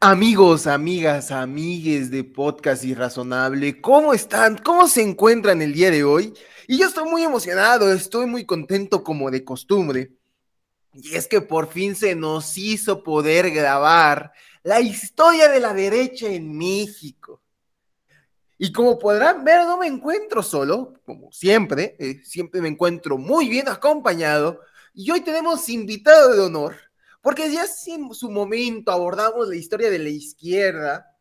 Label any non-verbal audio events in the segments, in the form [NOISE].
Amigos, amigas, amigues de Podcast Irrazonable, ¿cómo están? ¿Cómo se encuentran el día de hoy? Y yo estoy muy emocionado, estoy muy contento como de costumbre. Y es que por fin se nos hizo poder grabar la historia de la derecha en México. Y como podrán ver, no me encuentro solo, como siempre, eh, siempre me encuentro muy bien acompañado. Y hoy tenemos invitado de honor porque ya en su momento abordamos la historia de la izquierda,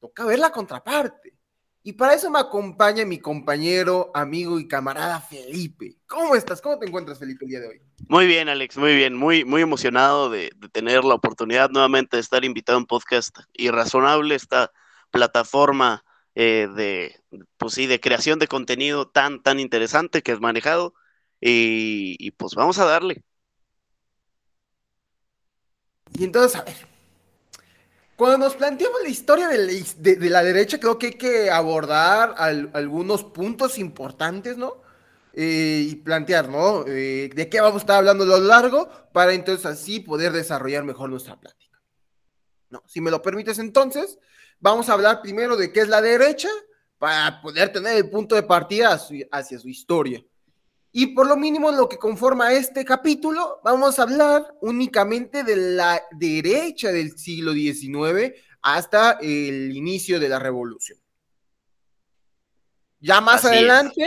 toca ver la contraparte. Y para eso me acompaña mi compañero, amigo y camarada Felipe. ¿Cómo estás? ¿Cómo te encuentras, Felipe, el día de hoy? Muy bien, Alex, muy bien. Muy, muy emocionado de, tener la oportunidad nuevamente de estar invitado un podcast irrazonable, esta plataforma eh, de, pues sí, de creación de contenido tan, tan interesante que has manejado. y pues vamos a darle. Y entonces, a ver, cuando nos planteamos la historia de la, derecha, creo que hay que abordar algunos puntos importantes, ¿no? Eh, y plantear, ¿no? Eh, de qué vamos a estar hablando a lo largo para entonces así poder desarrollar mejor nuestra plática. No, si me lo permites entonces, vamos a hablar primero de qué es la derecha para poder tener el punto de partida hacia su historia. Y por lo mínimo, lo que conforma este capítulo, vamos a hablar únicamente de la derecha del siglo XIX hasta el inicio de la revolución. Ya más adelante,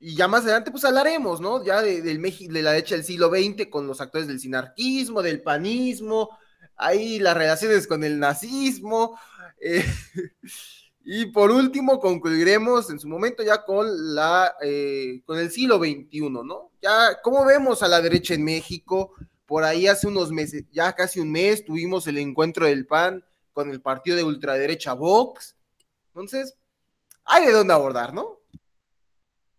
y ya más adelante, pues hablaremos, ¿no? Ya de, del de la derecha del siglo XX con los actores del sinarquismo, del panismo, ahí las relaciones con el nazismo. Eh, [LAUGHS] Y por último, concluiremos en su momento ya con, la, eh, con el siglo XXI, ¿no? Ya, ¿cómo vemos a la derecha en México? Por ahí hace unos meses, ya casi un mes, tuvimos el encuentro del PAN con el partido de ultraderecha Vox. Entonces, hay de dónde abordar, ¿no?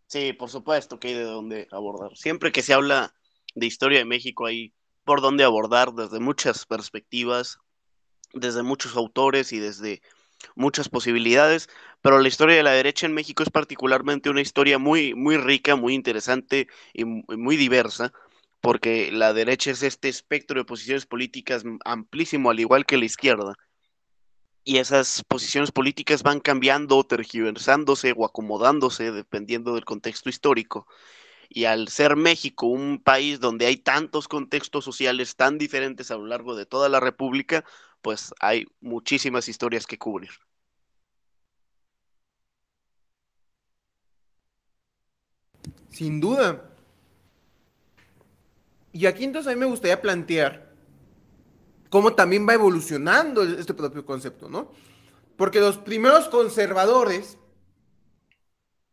Sí, por supuesto que hay de dónde abordar. Siempre que se habla de historia de México, hay por dónde abordar desde muchas perspectivas, desde muchos autores y desde muchas posibilidades, pero la historia de la derecha en México es particularmente una historia muy, muy rica, muy interesante y muy diversa, porque la derecha es este espectro de posiciones políticas amplísimo, al igual que la izquierda. Y esas posiciones políticas van cambiando, tergiversándose o acomodándose dependiendo del contexto histórico. Y al ser México un país donde hay tantos contextos sociales tan diferentes a lo largo de toda la República, pues hay muchísimas historias que cubrir. Sin duda. Y aquí entonces a mí me gustaría plantear cómo también va evolucionando este propio concepto, ¿no? Porque los primeros conservadores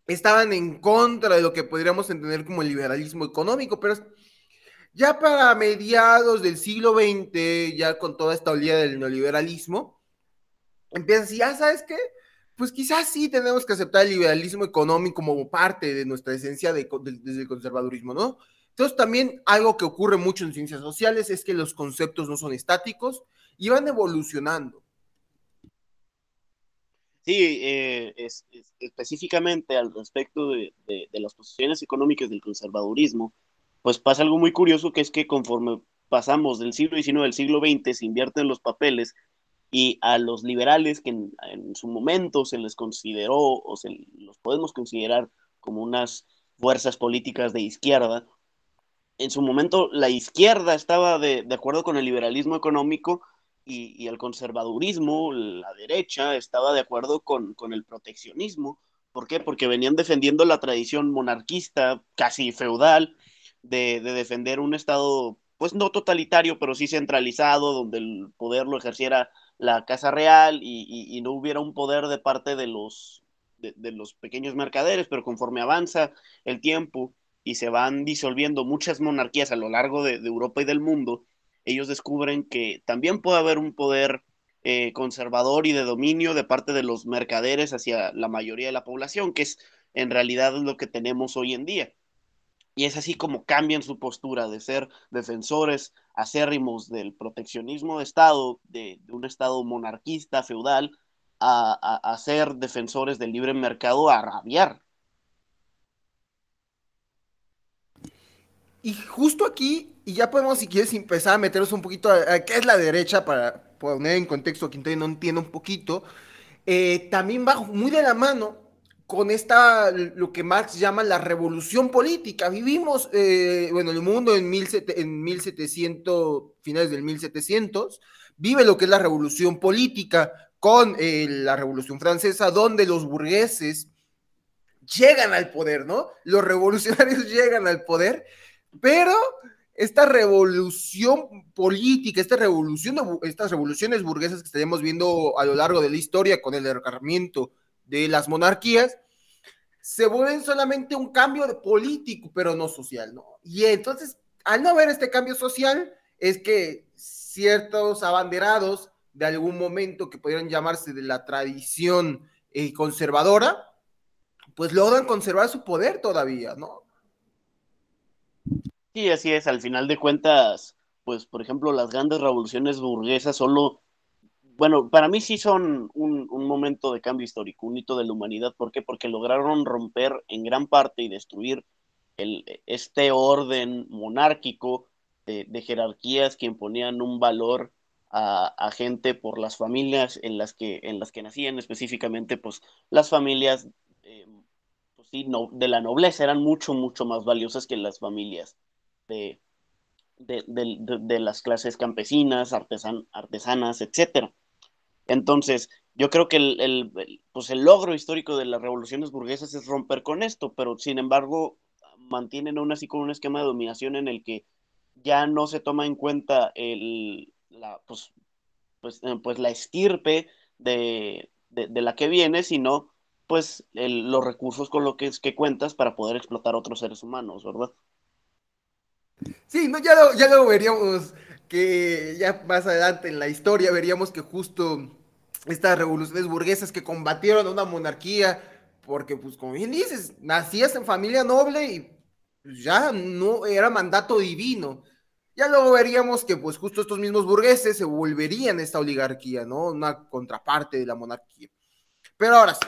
estaban en contra de lo que podríamos entender como el liberalismo económico, pero ya para mediados del siglo XX, ya con toda esta oleada del neoliberalismo, empieza así, ya sabes qué, pues quizás sí tenemos que aceptar el liberalismo económico como parte de nuestra esencia de, desde el conservadurismo, ¿no? Entonces también algo que ocurre mucho en ciencias sociales es que los conceptos no son estáticos y van evolucionando. Sí, eh, específicamente al respecto de, de, las posiciones económicas del conservadurismo, pues pasa algo muy curioso que es que conforme pasamos del siglo XIX al siglo XX se invierten los papeles y a los liberales que en, su momento se les consideró o se los podemos considerar como unas fuerzas políticas de izquierda, en su momento la izquierda estaba de, acuerdo con el liberalismo económico y, el conservadurismo, la derecha, estaba de acuerdo con, con el proteccionismo. ¿Por qué? Porque venían defendiendo la tradición monarquista, casi feudal, de, defender un Estado, pues no totalitario, pero sí centralizado, donde el poder lo ejerciera la Casa Real y, no hubiera un poder de parte de los, de, los pequeños mercaderes, pero conforme avanza el tiempo y se van disolviendo muchas monarquías a lo largo de, Europa y del mundo, ellos descubren que también puede haber un poder eh, conservador y de dominio de parte de los mercaderes hacia la mayoría de la población, que es en realidad lo que tenemos hoy en día. Y es así como cambian su postura de ser defensores acérrimos del proteccionismo de Estado, de, un Estado monarquista, feudal, a, ser defensores del libre mercado, a rabiar. Y justo aquí, y ya podemos, si quieres, empezar a meternos un poquito a, qué es la derecha para, poner en contexto a quien todavía no entiende un poquito, eh, también va muy de la mano con esta, lo que Marx llama la revolución política. Vivimos, eh, bueno, el mundo en, en 1700, finales del 1700, vive lo que es la revolución política con eh, la revolución francesa, donde los burgueses llegan al poder, ¿no? Los revolucionarios [LAUGHS] llegan al poder, pero esta revolución política, esta revolución, estas revoluciones burguesas que estaremos viendo a lo largo de la historia con el derrocamiento de las monarquías, se vuelven solamente un cambio de político, pero no social, ¿no? Y entonces, al no haber este cambio social, es que ciertos abanderados de algún momento que pudieran llamarse de la tradición eh, conservadora, pues logran conservar su poder todavía, ¿no? Sí, así es, al final de cuentas, pues por ejemplo, las grandes revoluciones burguesas solo bueno, para mí sí son un, momento de cambio histórico, un hito de la humanidad. ¿Por qué? Porque lograron romper en gran parte y destruir este orden monárquico de, jerarquías que imponían un valor a, gente por las familias en las que, en las que nacían, específicamente, pues las familias eh, pues, sí, de la nobleza eran mucho, mucho más valiosas que las familias de, de, las clases campesinas, artesan, artesanas, etcétera. Entonces, yo creo que el, pues el logro histórico de las revoluciones burguesas es romper con esto, pero sin embargo mantienen aún así con un esquema de dominación en el que ya no se toma en cuenta el, la, pues, pues, eh, pues la estirpe de, la que viene, sino pues los recursos con los que, que cuentas para poder explotar a otros seres humanos, ¿verdad? Sí, no, ya, ya lo veríamos que ya más adelante en la historia veríamos que justo estas revoluciones burguesas que combatieron una monarquía, porque pues como bien dices, nacías en familia noble y pues, ya no era mandato divino. Ya luego veríamos que pues justo estos mismos burgueses se volverían esta oligarquía, ¿no? Una contraparte de la monarquía. Pero ahora sí,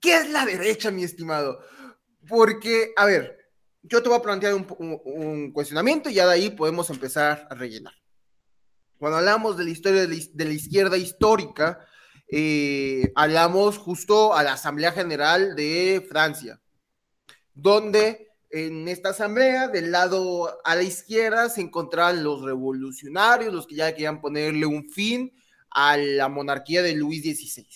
¿qué es la derecha, mi estimado? Porque, a ver, yo te voy a plantear un cuestionamiento y ya de ahí podemos empezar a rellenar cuando hablamos de la historia de la, izquierda histórica, eh, hablamos justo a la Asamblea General de Francia, donde en esta asamblea, del lado a la izquierda, se encontraban los revolucionarios, los que ya querían ponerle un fin a la monarquía de Luis XVI.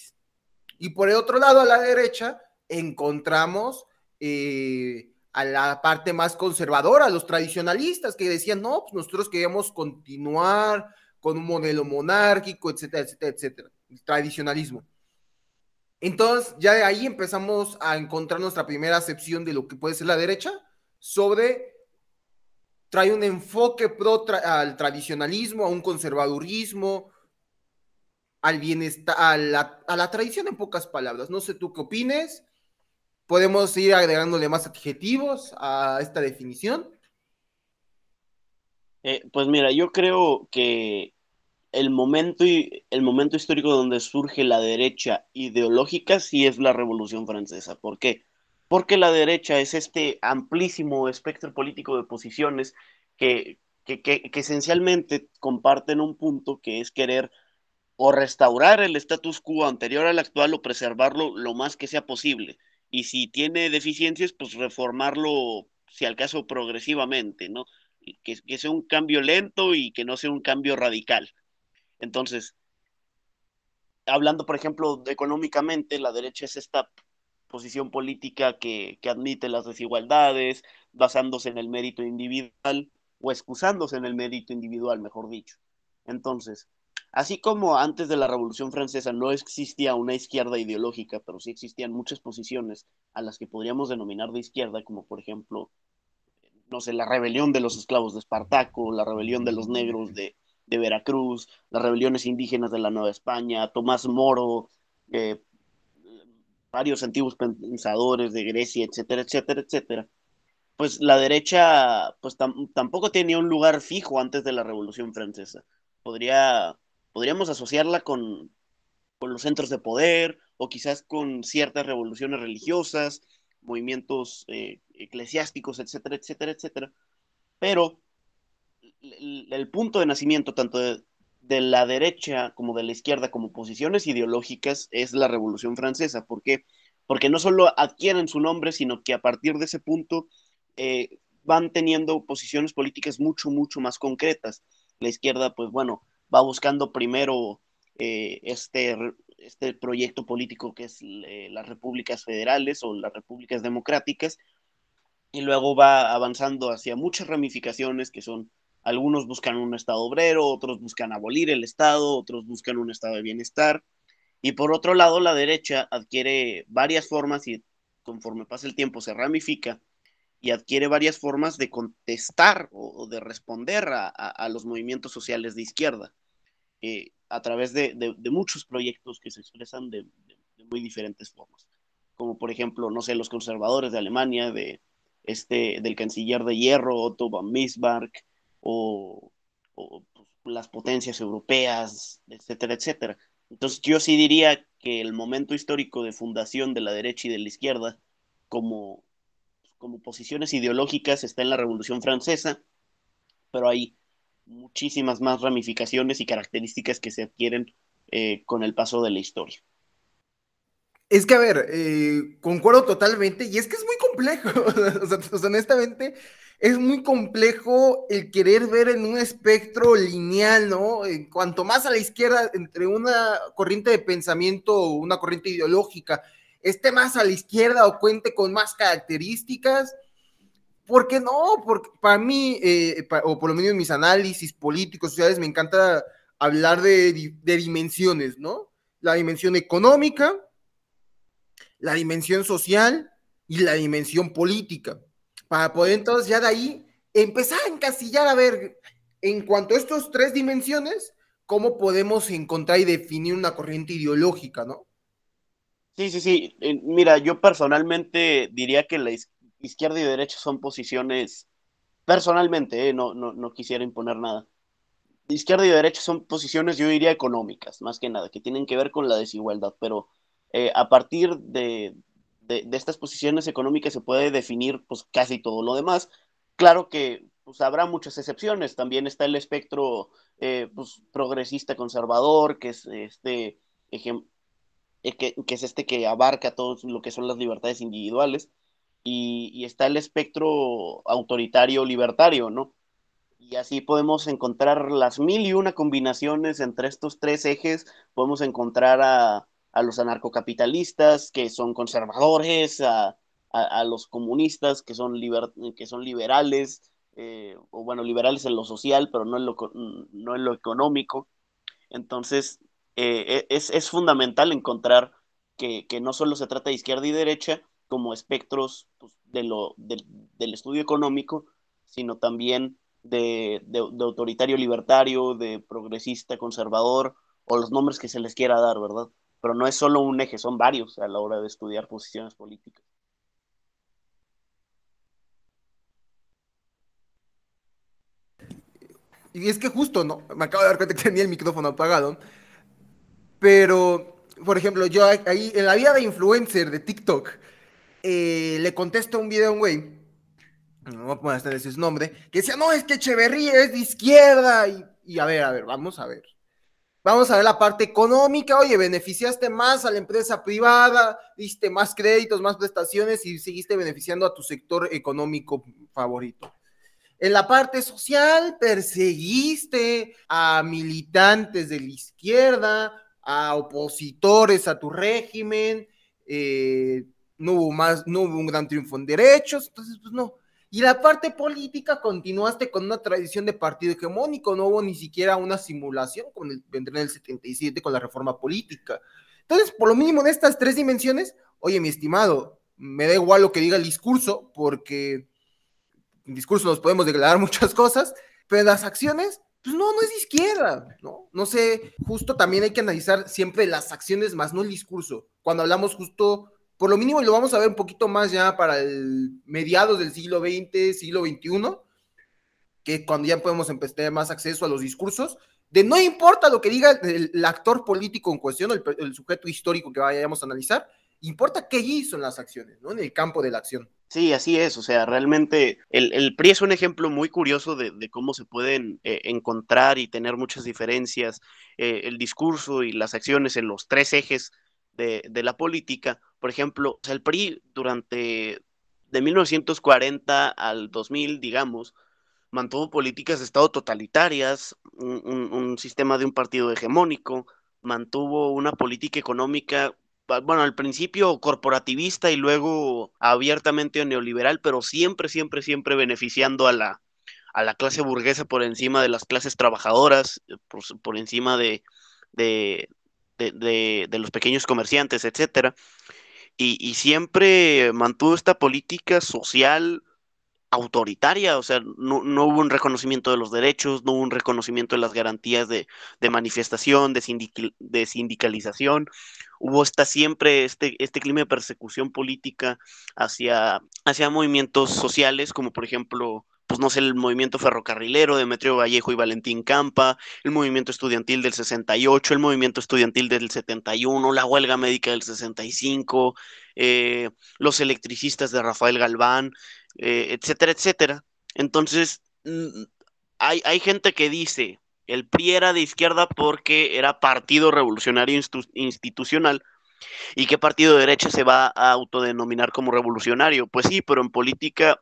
Y por el otro lado, a la derecha, encontramos eh, a la parte más conservadora, a los tradicionalistas, que decían, no, pues nosotros queríamos continuar con un modelo monárquico, etcétera, etcétera, etcétera, el tradicionalismo. Entonces, ya de ahí empezamos a encontrar nuestra primera acepción de lo que puede ser la derecha sobre trae un enfoque pro al tradicionalismo, a un conservadurismo, al bienestar, a la, tradición en pocas palabras. No sé tú qué opines. Podemos ir agregándole más adjetivos a esta definición. Eh, pues mira, yo creo que el momento, el momento histórico donde surge la derecha ideológica sí es la Revolución Francesa. ¿Por qué? Porque la derecha es este amplísimo espectro político de posiciones que, que, esencialmente comparten un punto que es querer o restaurar el status quo anterior al actual o preservarlo lo más que sea posible. Y si tiene deficiencias, pues reformarlo, si al caso, progresivamente, ¿no? Que, que sea un cambio lento y que no sea un cambio radical. Entonces, hablando, por ejemplo, económicamente, la derecha es esta posición política que, admite las desigualdades, basándose en el mérito individual o excusándose en el mérito individual, mejor dicho. Entonces, así como antes de la Revolución Francesa no existía una izquierda ideológica, pero sí existían muchas posiciones a las que podríamos denominar de izquierda, como por ejemplo, no sé, la rebelión de los esclavos de Espartaco, la rebelión de los negros de, de Veracruz, las rebeliones indígenas de la Nueva España, Tomás Moro, eh, varios antiguos pensadores de Grecia, etcétera, etcétera, etcétera. Pues la derecha pues tampoco tenía un lugar fijo antes de la Revolución Francesa. Podría, podríamos asociarla con, con los centros de poder o quizás con ciertas revoluciones religiosas, movimientos eh, eclesiásticos, etcétera, etcétera, etcétera. Pero el, punto de nacimiento tanto de, la derecha como de la izquierda como posiciones ideológicas es la Revolución Francesa. ¿Por qué? Porque no solo adquieren su nombre, sino que a partir de ese punto eh, van teniendo posiciones políticas mucho, mucho más concretas. La izquierda, pues bueno, va buscando primero eh, este, este proyecto político que es eh, las repúblicas federales o las repúblicas democráticas, y luego va avanzando hacia muchas ramificaciones que son algunos buscan un Estado obrero, otros buscan abolir el Estado, otros buscan un Estado de bienestar. Y por otro lado, la derecha adquiere varias formas y conforme pasa el tiempo se ramifica y adquiere varias formas de contestar o, de responder a, los movimientos sociales de izquierda eh, a través de, muchos proyectos que se expresan de, muy diferentes formas. Como por ejemplo, no sé, los conservadores de Alemania, de, este, del canciller de hierro, Otto von Bismarck, o, pues, las potencias europeas, etcétera, etcétera. Entonces yo sí diría que el momento histórico de fundación de la derecha y de la izquierda como, como posiciones ideológicas está en la Revolución Francesa, pero hay muchísimas más ramificaciones y características que se adquieren eh, con el paso de la historia. Es que, a ver, eh, concuerdo totalmente, y es que es muy complejo, [LAUGHS] honestamente, es muy complejo el querer ver en un espectro lineal, ¿no? En cuanto más a la izquierda, entre una corriente de pensamiento o una corriente ideológica, esté más a la izquierda o cuente con más características, ¿por qué no? Porque para mí, eh, o por lo menos en mis análisis políticos, sociales, me encanta hablar de dimensiones, ¿no? La dimensión económica, la dimensión social y la dimensión política para poder entonces ya de ahí empezar a encasillar a ver en cuanto a estas tres dimensiones, cómo podemos encontrar y definir una corriente ideológica, ¿no? Sí, sí, sí. Eh, mira, yo personalmente diría que la izquierda y derecha son posiciones, personalmente, eh, no, no, quisiera imponer nada. Izquierda y derecha son posiciones, yo diría, económicas, más que nada, que tienen que ver con la desigualdad, pero eh, a partir de, de, estas posiciones económicas se puede definir pues casi todo lo demás. Claro que pues, habrá muchas excepciones. También está el espectro eh, pues, progresista conservador, que es este eh, que, es este que abarca todo lo que son las libertades individuales. Y, está el espectro autoritario libertario, ¿no? Y así podemos encontrar las mil y una combinaciones entre estos tres ejes. Podemos encontrar a, a los anarcocapitalistas, que son conservadores, a, los comunistas, que son, que son liberales, eh, o bueno, liberales en lo social, pero no en lo, no en lo económico. Entonces, eh, e, es, fundamental encontrar que, no solo se trata de izquierda y derecha como espectros pues, de lo, del estudio económico, sino también de, de, autoritario libertario, de progresista conservador, o los nombres que se les quiera dar, ¿verdad? Pero no es solo un eje, son varios a la hora de estudiar posiciones políticas. Y es que justo, ¿no? Me acabo de dar cuenta que tenía el micrófono apagado. Pero, por ejemplo, yo ahí en la vida de influencer de TikTok, eh, le contesto un video a un güey, no voy a poner hasta ese nombre, que decía, no, es que Echeverría es de izquierda. Y a ver, a ver, vamos a ver. Vamos a ver la parte económica. Oye, beneficiaste más a la empresa privada, diste más créditos, más prestaciones y seguiste beneficiando a tu sector económico favorito. En la parte social, perseguiste a militantes de la izquierda, a opositores a tu régimen, eh, no hubo más, no hubo un gran triunfo en derechos, entonces, pues no. Y la parte política continuaste con una tradición de partido hegemónico, no hubo ni siquiera una simulación con el, en el 77 con la reforma política. Entonces, por lo mínimo en estas tres dimensiones, oye, mi estimado, me da igual lo que diga el discurso, porque en discurso nos podemos declarar [LAUGHS] muchas cosas, pero en las acciones, pues no, no es izquierda, ¿no? No sé, justo también hay que analizar siempre las acciones más no el discurso. Cuando hablamos justo por lo mínimo, lo vamos a ver un poquito más ya para el mediados del siglo XX, siglo XXI, que cuando ya podemos empezar a tener más acceso a los discursos, de no importa lo que diga el, actor político en cuestión, el, sujeto histórico que vayamos a analizar, importa qué hizo en las acciones, ¿no? En el campo de la acción. Sí, así es. O sea, realmente el, PRI es un ejemplo muy curioso de, cómo se pueden eh, encontrar y tener muchas diferencias eh, el discurso y las acciones en los tres ejes de, la política. Por ejemplo, el PRI durante de 1940 al 2000, digamos, mantuvo políticas de Estado totalitarias, un sistema de un partido hegemónico, mantuvo una política económica bueno, al principio corporativista y luego abiertamente neoliberal, pero siempre, siempre, siempre beneficiando a la, a la clase burguesa por encima de las clases trabajadoras, por, encima de, de, de, los pequeños comerciantes, etcétera. Y, y, siempre mantuvo esta política social autoritaria, o sea, no, no, hubo un reconocimiento de los derechos, no hubo un reconocimiento de las garantías de, de manifestación, de, de sindicalización, hubo hasta siempre este, este clima de persecución política hacia, hacia movimientos sociales, como por ejemplo, pues no sé, el movimiento ferrocarrilero de Demetrio Vallejo y Valentín Campa, el movimiento estudiantil del 68, el movimiento estudiantil del 71, la huelga médica del 65, eh, los electricistas de Rafael Galván, eh, etcétera, etcétera. Entonces, mm, hay, hay gente que dice, el PRI era de izquierda porque era partido revolucionario institucional. ¿Y qué partido de derecha se va a autodenominar como revolucionario? Pues sí, pero en política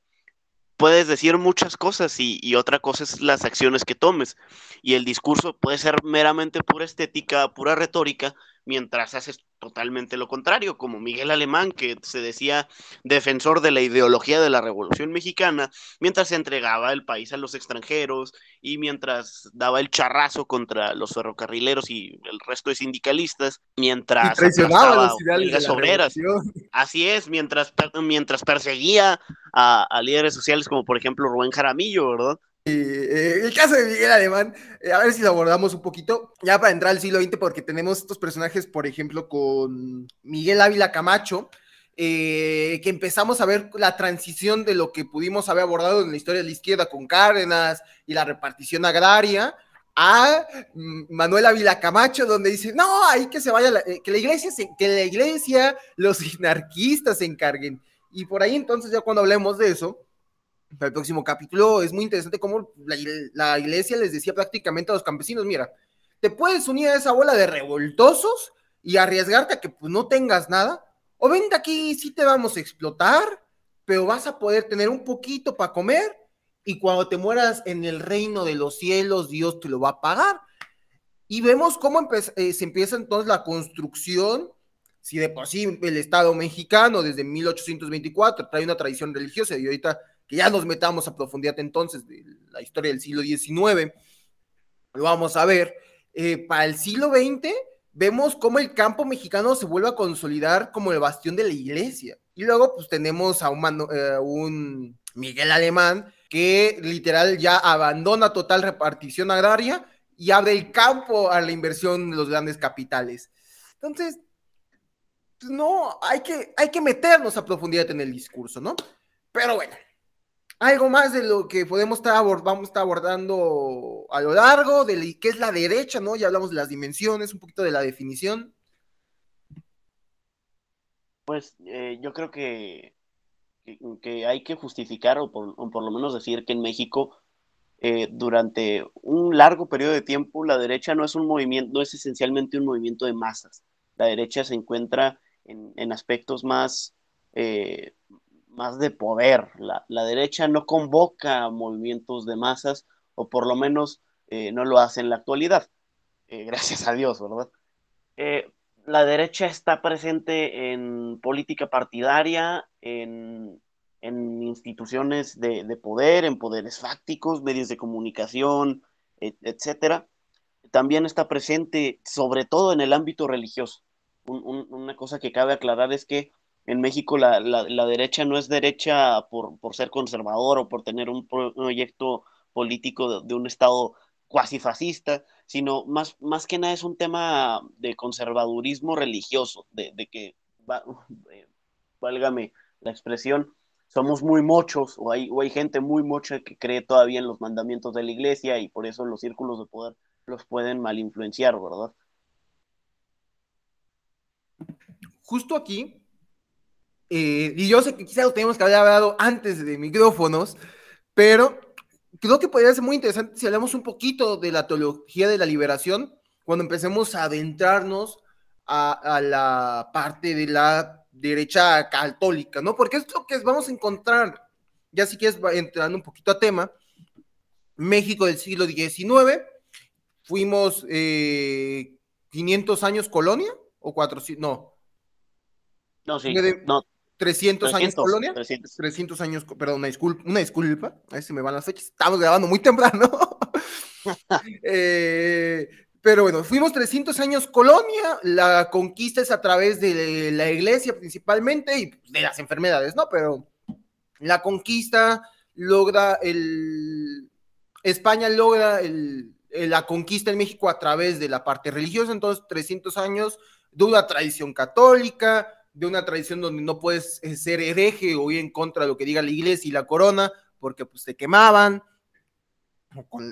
puedes decir muchas cosas y, y, otra cosa es las acciones que tomes. Y el discurso puede ser meramente pura estética, pura retórica, mientras haces totalmente lo contrario, como Miguel Alemán, que se decía defensor de la ideología de la Revolución Mexicana, mientras se entregaba el país a los extranjeros y mientras daba el charrazo contra los ferrocarrileros y el resto de sindicalistas, mientras presionaba las obreras. Así es, mientras, mientras perseguía a, a líderes sociales como por ejemplo Rubén Jaramillo, ¿verdad? Eh, el caso de Miguel Alemán, eh, a ver si lo abordamos un poquito, ya para entrar al siglo XX, porque tenemos estos personajes, por ejemplo, con Miguel Ávila Camacho, eh, que empezamos a ver la transición de lo que pudimos haber abordado en la historia de la izquierda con Cárdenas y la repartición agraria, a mm, Manuel Ávila Camacho, donde dice, no, hay que se vaya, que la iglesia, que la iglesia, los [LAUGHS] anarquistas se encarguen. Y por ahí entonces, ya cuando hablemos de eso, para el próximo capítulo. Es muy interesante cómo la, iglesia les decía prácticamente a los campesinos, mira, te puedes unir a esa bola de revoltosos y arriesgarte a que pues, no tengas nada, o ven aquí, sí te vamos a explotar, pero vas a poder tener un poquito para comer y cuando te mueras en el reino de los cielos, Dios te lo va a pagar. Y vemos cómo eh, se empieza entonces la construcción, si de por sí el Estado mexicano desde 1824 trae una tradición religiosa y ahorita ya nos metamos a profundidad entonces de la historia del siglo XIX, lo vamos a ver. Eh, para el siglo XX vemos cómo el campo mexicano se vuelve a consolidar como el bastión de la iglesia. Y luego pues tenemos a un, eh, un Miguel Alemán que literal ya abandona total repartición agraria y abre el campo a la inversión de los grandes capitales. Entonces, pues, no, hay que, hay que meternos a profundidad en el discurso, ¿no? Pero bueno, algo más de lo que podemos estar vamos a estar abordando a lo largo de qué es la derecha, ¿no? Ya hablamos de las dimensiones, un poquito de la definición. Pues eh, yo creo que, que, hay que justificar o por, lo menos decir que en México eh, durante un largo periodo de tiempo la derecha no es un movimiento, no es esencialmente un movimiento de masas. La derecha se encuentra en, en aspectos más, eh, más de poder. La, derecha no convoca movimientos de masas, o por lo menos eh, no lo hace en la actualidad. Eh, [LAUGHS] gracias a Dios, ¿verdad? Eh, la derecha está presente en política partidaria, en, instituciones de, poder, en poderes fácticos, medios de comunicación, etcétera. También está presente, sobre todo en el ámbito religioso. una cosa que cabe aclarar es que en México la, derecha no es derecha por, ser conservador o por tener un proyecto político de, un Estado cuasi fascista, sino más, más que nada es un tema de conservadurismo religioso, de, que, eh, válgame la expresión, somos muy mochos o hay, o hay gente muy mocha que cree todavía en los mandamientos de la iglesia y por eso los círculos de poder los pueden mal influenciar, ¿verdad? Justo aquí Eh, y yo sé que quizá lo tenemos que haber hablado antes de micrófonos, pero creo que podría ser muy interesante si hablamos un poquito de la teología de la liberación, cuando empecemos a adentrarnos a, la parte de la derecha católica, ¿no? Porque es lo que vamos a encontrar, ya si quieres entrando un poquito a tema, México del siglo XIX, fuimos 500 eh, años colonia, o 400, no. No, sí, no, 300, años colonia. 300. años, perdón, una disculpa, una disculpa, a ver si me van las fechas. Estamos grabando muy temprano. [LAUGHS] [LAUGHS] eh, pero bueno, fuimos 300 años colonia, la conquista es a través de la iglesia principalmente y de las enfermedades, ¿no? Pero la conquista logra el... España logra el, la conquista en México a través de la parte religiosa, entonces 300 años de una tradición católica, de una tradición donde no puedes eh, ser hereje o ir en contra de lo que diga la iglesia y la corona, porque pues te quemaban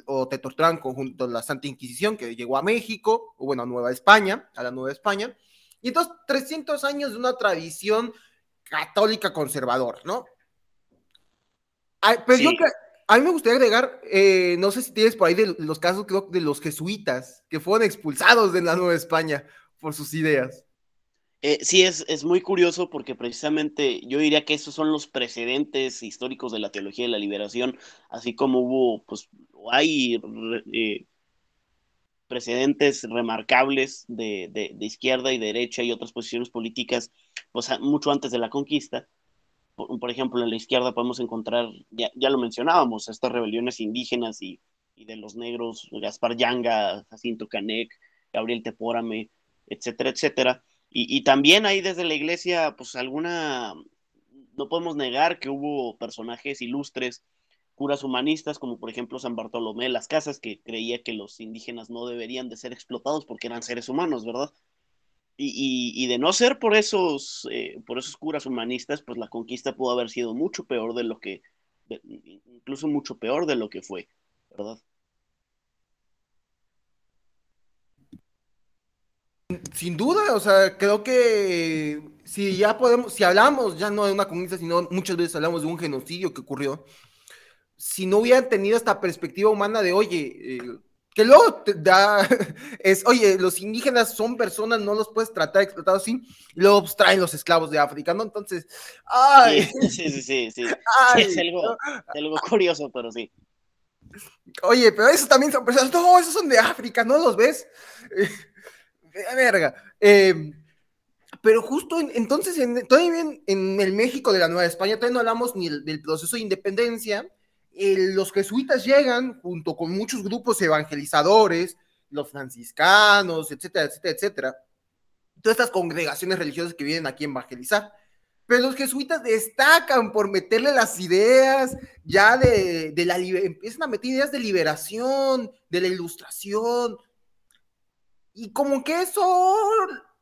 o, te torturaban junto a la Santa Inquisición que llegó a México, o bueno, a Nueva España, a la Nueva España. Y entonces 300 años de una tradición católica conservadora, ¿no? pero yo a mí me gustaría agregar, eh, no sé si tienes por ahí de los casos, creo, de los jesuitas que fueron expulsados de la Nueva España por sus ideas. Eh, sí, es, es, muy curioso porque precisamente yo diría que esos son los precedentes históricos de la teología de la liberación, así como hubo, pues, hay eh, precedentes remarcables de, de, izquierda y derecha y otras posiciones políticas, pues, mucho antes de la conquista. Por, ejemplo, en la izquierda podemos encontrar, ya, ya lo mencionábamos, estas rebeliones indígenas y, y, de los negros, Gaspar Yanga, Jacinto Canec, Gabriel Tepórame, etcétera, etcétera y, también ahí desde la iglesia, pues alguna, no podemos negar que hubo personajes ilustres, curas humanistas, como por ejemplo San Bartolomé de las Casas, que creía que los indígenas no deberían de ser explotados porque eran seres humanos, ¿verdad? Y, de no ser por esos, eh, por esos curas humanistas, pues la conquista pudo haber sido mucho peor de lo que, incluso mucho peor de lo que fue, ¿verdad? Sin duda, o sea, creo que si ya podemos, si hablamos ya no de una comunidad, sino muchas veces hablamos de un genocidio que ocurrió, si no hubieran tenido esta perspectiva humana de, oye, eh, que luego da, [LAUGHS] es, oye, los indígenas son personas, no los puedes tratar explotados así, y luego pues, traen los esclavos de África, ¿no? Entonces, ay. Sí, sí, sí, sí. [LAUGHS] es, algo, algo curioso, pero sí. Oye, pero esos también son personas, no, esos son de África, ¿no los ves? Verga. Em, pero justo entonces, en, todavía en, en, el México de la Nueva España, todavía no hablamos ni del, proceso de independencia. los jesuitas llegan junto con muchos grupos evangelizadores, los franciscanos, etcétera, etcétera, etcétera. Todas estas congregaciones religiosas que vienen aquí a evangelizar. Pero los jesuitas destacan por meterle las ideas ya de, de la empiezan a meter ideas de liberación, de la ilustración, y como que eso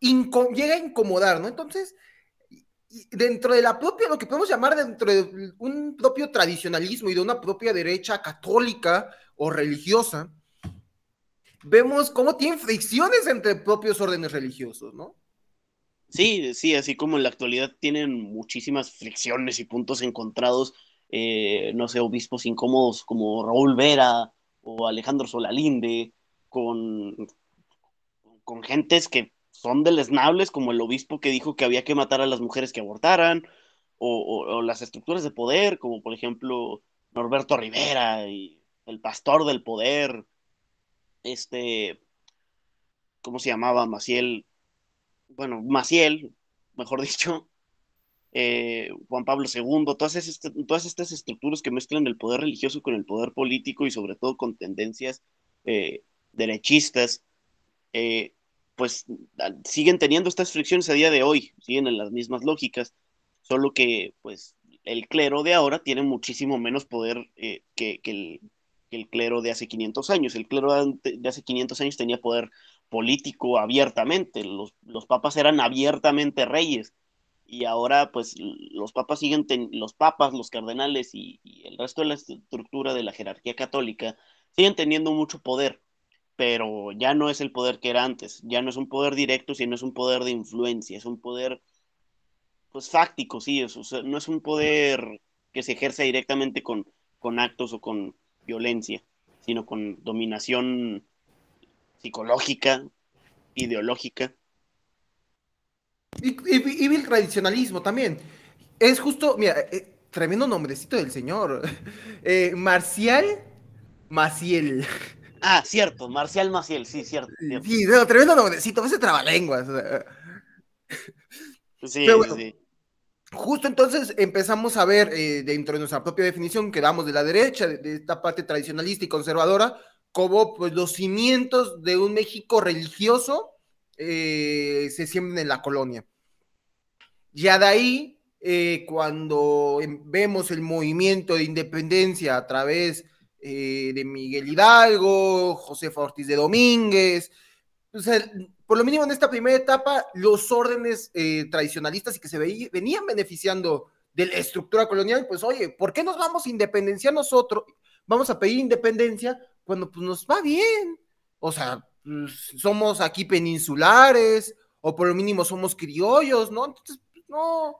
llega a incomodar, ¿no? Entonces, dentro de la propia, lo que podemos llamar dentro de un propio tradicionalismo y de una propia derecha católica o religiosa, vemos cómo tienen fricciones entre propios órdenes religiosos, ¿no? Sí, sí, así como en la actualidad tienen muchísimas fricciones y puntos encontrados, eh, no sé, obispos incómodos como Raúl Vera o Alejandro Solalinde, con con gentes que son deleznables, como el obispo que dijo que había que matar a las mujeres que abortaran, o, las estructuras de poder, como por ejemplo Norberto Rivera y el pastor del poder, este, ¿cómo se llamaba? Maciel, bueno, Maciel, mejor [LAUGHS] dicho, eh, Juan Pablo II, todas, estas, todas estas estructuras que mezclan el poder religioso con el poder político y sobre todo con tendencias eh, derechistas, eh, pues siguen teniendo estas fricciones a día de hoy, siguen en las mismas lógicas, solo que pues el clero de ahora tiene muchísimo menos poder eh, que, el, clero de hace 500 años. El clero de hace 500 años tenía poder político abiertamente, los, los papas eran abiertamente reyes y ahora pues los papas siguen, los papas, los cardenales y, el resto de la estructura de la jerarquía católica siguen teniendo mucho poder pero ya no es el poder que era antes, ya no es un poder directo, sino es un poder de influencia, es un poder pues fáctico, sí, no es un poder que se ejerce directamente con, con actos o con violencia, sino con dominación psicológica, ideológica. Y, el tradicionalismo también. Es justo, mira, eh, tremendo nombrecito del señor. [LAUGHS] Eh, Marcial Maciel. [LAUGHS] Ah, cierto, Marcial Maciel, sí, cierto. Sí, tremendo nombrecito, ese trabalenguas. Sí, sí. Justo entonces empezamos a ver eh, dentro de nuestra propia definición que damos de la derecha, de, esta parte tradicionalista y conservadora, como pues los cimientos de un México religioso eh, se siembran en la colonia. Ya de ahí, eh, cuando em, vemos el movimiento de independencia a través de Miguel Hidalgo, José Ortiz de Domínguez, pues, por lo mínimo en esta primera etapa, los órdenes eh, tradicionalistas y que se venían beneficiando de la estructura colonial, pues oye, ¿por qué nos vamos a independenciar nosotros? Vamos a pedir independencia cuando pues nos va bien. O sea, pues, somos aquí peninsulares, o por lo mínimo somos criollos, ¿no? Entonces, pues, no,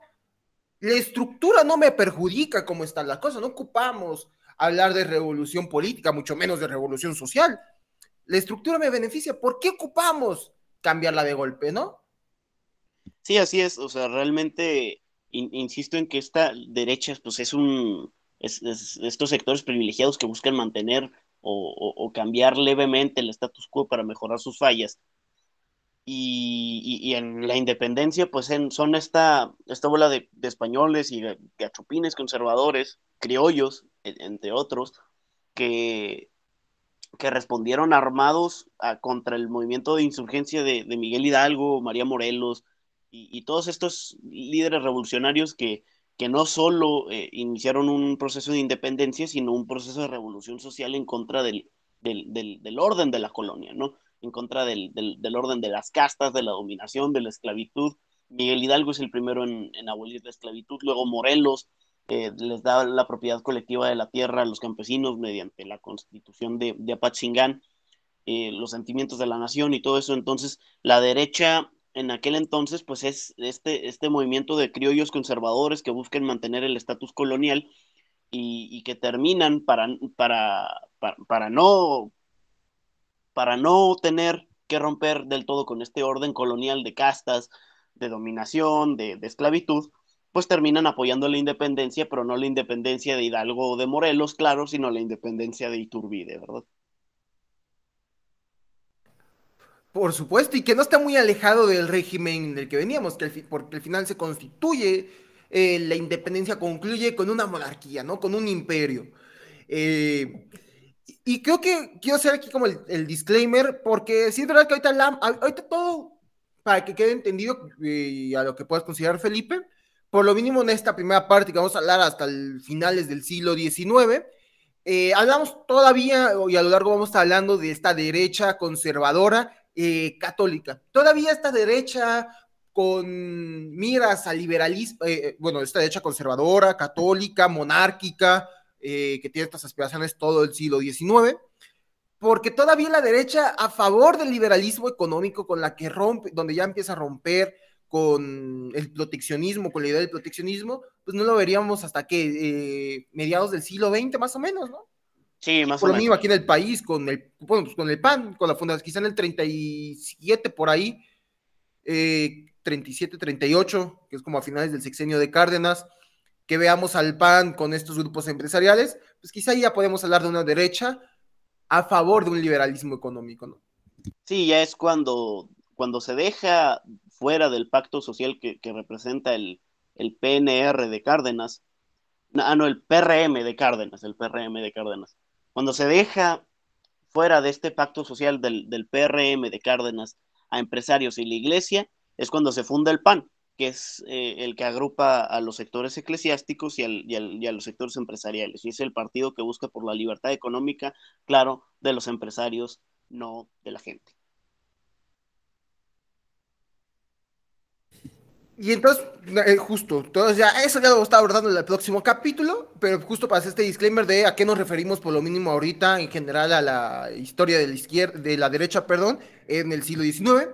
la estructura no me perjudica como está la cosa, no ocupamos hablar de revolución política, mucho menos de revolución social. La estructura me beneficia, ¿por qué ocupamos cambiarla de golpe, ¿no? Sí, así es, o sea, realmente insisto en que esta derecha, pues es un, es, estos sectores privilegiados que buscan mantener o, cambiar levemente el status quo para mejorar sus fallas. Y, en la independencia, pues son esta, esta bola de, españoles y gachupines conservadores, criollos, entre otros, que, que respondieron armados contra el movimiento de insurgencia de, Miguel Hidalgo, María Morelos y, todos estos líderes revolucionarios que, que no solo eh, iniciaron un proceso de independencia, sino un proceso de revolución social en contra del, del, orden de la colonia, ¿no? En contra del, orden de las castas, de la dominación, de la esclavitud. Miguel Hidalgo es el primero en abolir la esclavitud, luego Morelos, eh, les da la propiedad colectiva de la tierra a los campesinos mediante la constitución de, de Apatzingán, eh, los sentimientos de la nación y todo eso. Entonces, la derecha en aquel entonces, pues es este, este movimiento de criollos conservadores que buscan mantener el estatus colonial y, que terminan para, para, para, no, para no tener que romper del todo con este orden colonial de castas, de dominación, de esclavitud, pues terminan apoyando la independencia, pero no la independencia de Hidalgo o de Morelos, claro, sino la independencia de Iturbide, ¿verdad? Por supuesto, y que no está muy alejado del régimen del que veníamos, que porque al final se constituye, eh, la independencia concluye con una monarquía, ¿no? Con un imperio. Eh, y creo que quiero hacer aquí como el, disclaimer, porque sí es verdad que ahorita, ahorita todo, para que quede entendido eh, y a lo que puedas considerar Felipe, por lo mínimo en esta primera parte que vamos a hablar hasta el finales del siglo XIX, eh, hablamos todavía, y a lo largo vamos hablando de esta derecha conservadora eh, católica. Todavía esta derecha con miras al liberalismo, eh, bueno, esta derecha conservadora, católica, monárquica, que tiene estas aspiraciones todo el siglo XIX, porque todavía la derecha a favor del liberalismo económico con la que rompe, donde ya empieza a romper con el proteccionismo, con la idea del proteccionismo, pues no lo veríamos hasta que eh, mediados del siglo XX más o menos, ¿no? Sí, más por o menos. lo mismo aquí en el país, con el, bueno, pues con el PAN, con la fundación, quizá en el 37 por ahí, 37, eh, 38, que es como a finales del sexenio de Cárdenas, que veamos al PAN con estos grupos empresariales, pues quizá ya podemos hablar de una derecha a favor de un liberalismo económico, ¿no? Sí, ya es cuando, cuando se deja fuera del pacto social que, representa el, PNR de Cárdenas, ah, no, el PRM de Cárdenas, el PRM de Cárdenas. Cuando se deja fuera de este pacto social del, PRM de Cárdenas a empresarios y la iglesia, es cuando se funda el PAN, que es eh, el que agrupa a los sectores eclesiásticos y, a los sectores empresariales. Y es el partido que busca por la libertad económica, claro, de los empresarios, no de la gente. Y entonces, eh, justo, entonces ya eso ya lo vamos a estar abordando en el próximo capítulo, pero justo para hacer este disclaimer de a qué nos referimos por lo mínimo ahorita en general a la historia de la izquierda, de la derecha, perdón, en el siglo XIX.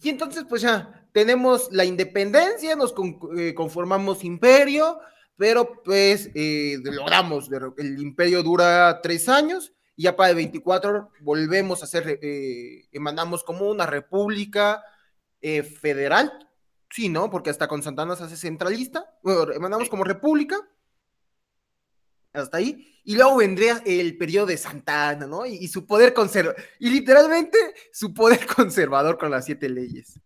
Y entonces, pues ya, tenemos la independencia, nos eh, conformamos imperio, pero pues eh, logramos, el imperio dura tres años y ya para el 24 volvemos a ser, eh, emanamos como una república federal, sí, ¿no? Porque hasta con Santana se hace centralista, bueno, emanamos como república, hasta ahí, y luego vendría el periodo de Santana, ¿no? Y, su poder conservador, y literalmente su poder [LAUGHS] conservador con las siete leyes.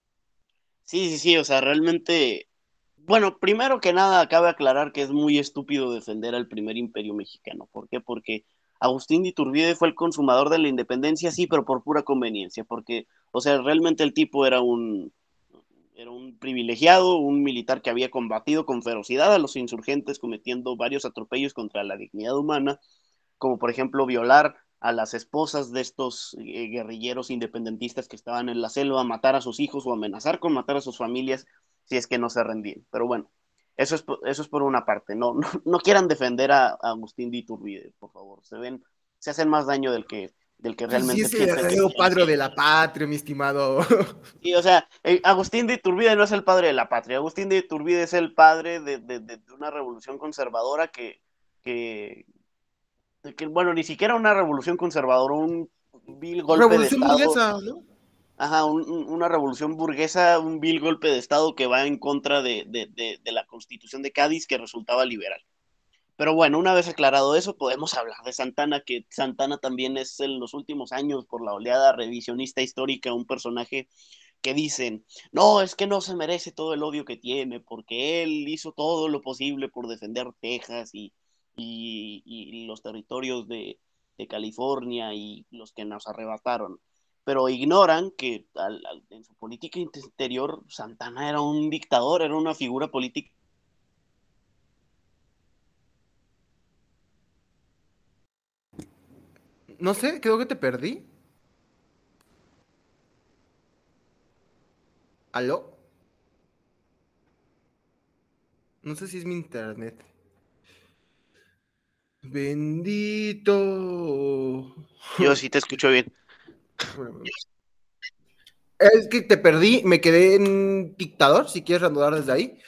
Sí, sí, sí, o sea, realmente, bueno, primero que nada, cabe aclarar que es muy estúpido defender al primer imperio mexicano. ¿Por qué? Porque Agustín de Iturbide fue el consumador de la independencia, sí, pero por pura conveniencia, porque, o sea, realmente el tipo era un, era un privilegiado, un militar que había combatido con ferocidad a los insurgentes, cometiendo varios atropellos contra la dignidad humana, como por ejemplo violar a las esposas de estos eh, guerrilleros independentistas que estaban en la selva, matar a sus hijos o amenazar con matar a sus familias si es que no se rendían. Pero bueno, eso es, eso es por una parte. No, [LAUGHS] no, quieran defender a, Agustín de Iturbide, por favor. Se ven, se hacen más daño del que, del que realmente sí, es el padre de la patria, mi estimado. [LAUGHS] Sí, o sea, eh, Agustín de Iturbide no es el padre de la patria. Agustín de Iturbide es el padre de, de, de una revolución conservadora que, que, que, bueno, ni siquiera una revolución conservadora, un vil golpe de Estado. Burguesa, ¿no? Ajá, una revolución burguesa, un vil golpe de Estado que va en contra de, la constitución de Cádiz que resultaba liberal. Pero bueno, una vez aclarado eso, podemos hablar de Santana, que Santana también es en los últimos años, por la oleada revisionista histórica, un personaje que dicen, no, es que no se merece todo el odio que tiene, porque él hizo todo lo posible por defender Texas y, y, los territorios de, California y los que nos arrebataron. Pero ignoran que en su política interior Santana era un dictador, era una figura política. No sé, creo que te perdí. ¿Aló? No sé si es mi internet. Bendito. Yo sí te escucho bien. Es que te perdí, me quedé en dictador, si quieres reanudar desde ahí.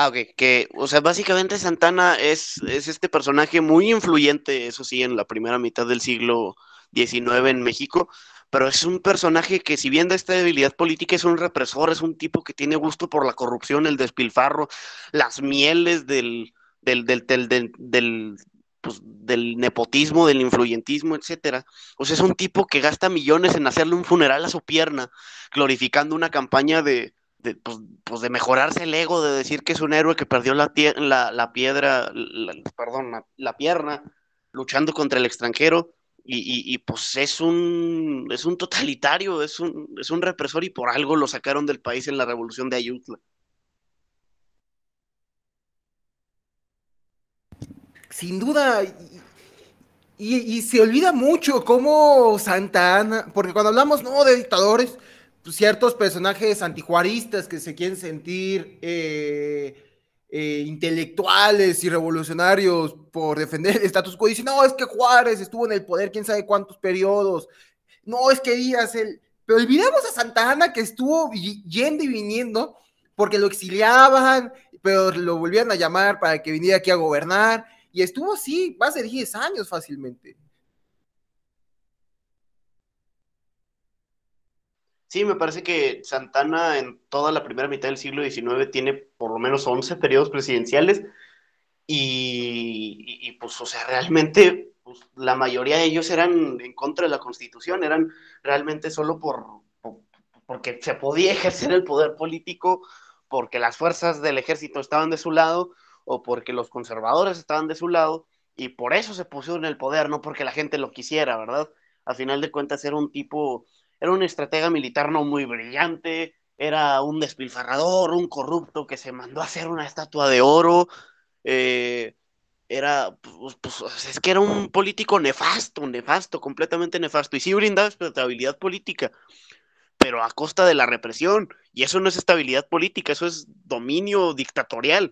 Ah, ok, que, o sea, básicamente Santana es, es este personaje muy influyente, eso sí, en la primera mitad del siglo XIX en México, pero es un personaje que si bien da esta debilidad política es un represor, es un tipo que tiene gusto por la corrupción, el despilfarro, las mieles del, del, del, del pues, del nepotismo, del influyentismo, etcétera. O sea, es un tipo que gasta millones en hacerle un funeral a su pierna, glorificando una campaña de, de, pues, pues de mejorarse el ego, de decir que es un héroe que perdió la, la, la piedra, perdón, la, pierna, luchando contra el extranjero. Y, y, pues es un, es un totalitario, es un, es un represor y por algo lo sacaron del país en la revolución de Ayutla. sin duda, y, se olvida mucho cómo Santa Ana, porque cuando hablamos no de dictadores, ciertos personajes antijuaristas que se quieren sentir eh, eh, intelectuales y revolucionarios por defender el status quo, dicen, no, es que Juárez estuvo en el poder quién sabe cuántos periodos, no, es que Díaz, el... pero olvidamos a Santa Ana que estuvo yendo y viniendo porque lo exiliaban, pero lo volvían a llamar para que viniera aquí a gobernar y estuvo así más de 10 años fácilmente. Sí, me parece que Santana en toda la primera mitad del siglo XIX tiene por lo menos 11 periodos presidenciales y, pues, o sea, realmente pues, la mayoría de ellos eran en contra de la Constitución, eran realmente solo por, porque se podía ejercer el poder político, porque las fuerzas del ejército estaban de su lado o porque los conservadores estaban de su lado y por eso se puso en el poder, no porque la gente lo quisiera, ¿verdad? Al final de cuentas era un tipo, era un estratega militar no muy brillante, era un despilfarrador, un corrupto que se mandó a hacer una estatua de oro, eh, era, pues, pues, es que era un político nefasto, nefasto, completamente nefasto, y sí brindaba estabilidad política, pero a costa de la represión, y eso no es estabilidad política, eso es dominio dictatorial.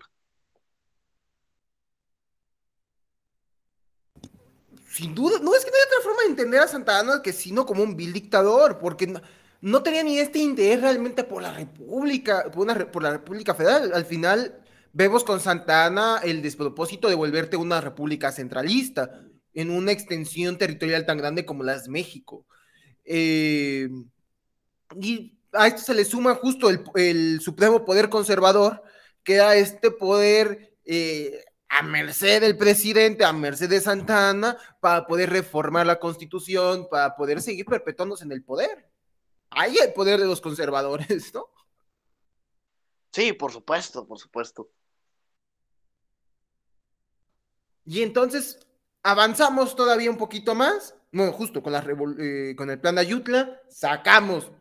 Sin duda, no es que no hay otra forma de entender a Santa Ana que sino como un vil dictador, porque no tenía ni este interés realmente por la República, por, una, por la República Federal. Al final vemos con Santa Ana el despropósito de volverte una república centralista en una extensión territorial tan grande como la es México. Eh, y a esto se le suma justo el, supremo poder conservador, que da este poder eh, a merced del presidente, a merced de Santa Ana, para poder reformar la constitución, para poder seguir perpetuándose en el poder. Ahí el poder de los conservadores, ¿no? Sí, por supuesto, por supuesto. Y entonces avanzamos todavía un poquito más. Bueno, justo con, la eh, con el plan de Ayutla, sacamos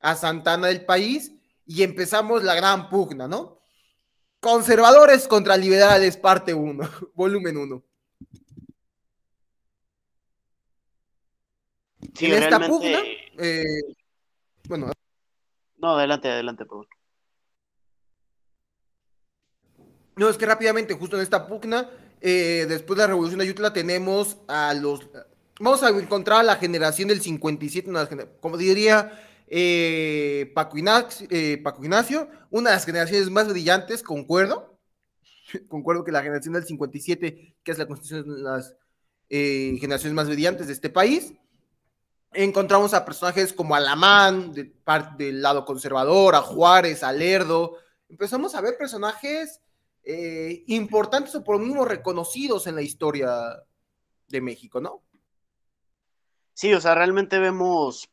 a Santana del país y empezamos la gran pugna, ¿no? Conservadores contra liberales, parte 1, [LAUGHS] volumen 1. en esta pugna, eh, bueno. No, adelante, adelante, por favor. No, es que rápidamente, justo en esta pugna, eh, después de la revolución de Ayutla, tenemos a los. Vamos a encontrar a la generación del 57, como diría eh, Paco, Ignacio, eh, Paco Ignacio, una de las generaciones más brillantes, concuerdo. [LAUGHS] Concuerdo que la generación del 57, que es la constitución de las generaciones más brillantes de este país. Encontramos a personajes como Alamán, del lado conservador, a Juárez, a Lerdo. Empezamos a ver personajes eh, importantes o por lo mismo reconocidos en la historia de México, ¿no? Sí, o sea, realmente vemos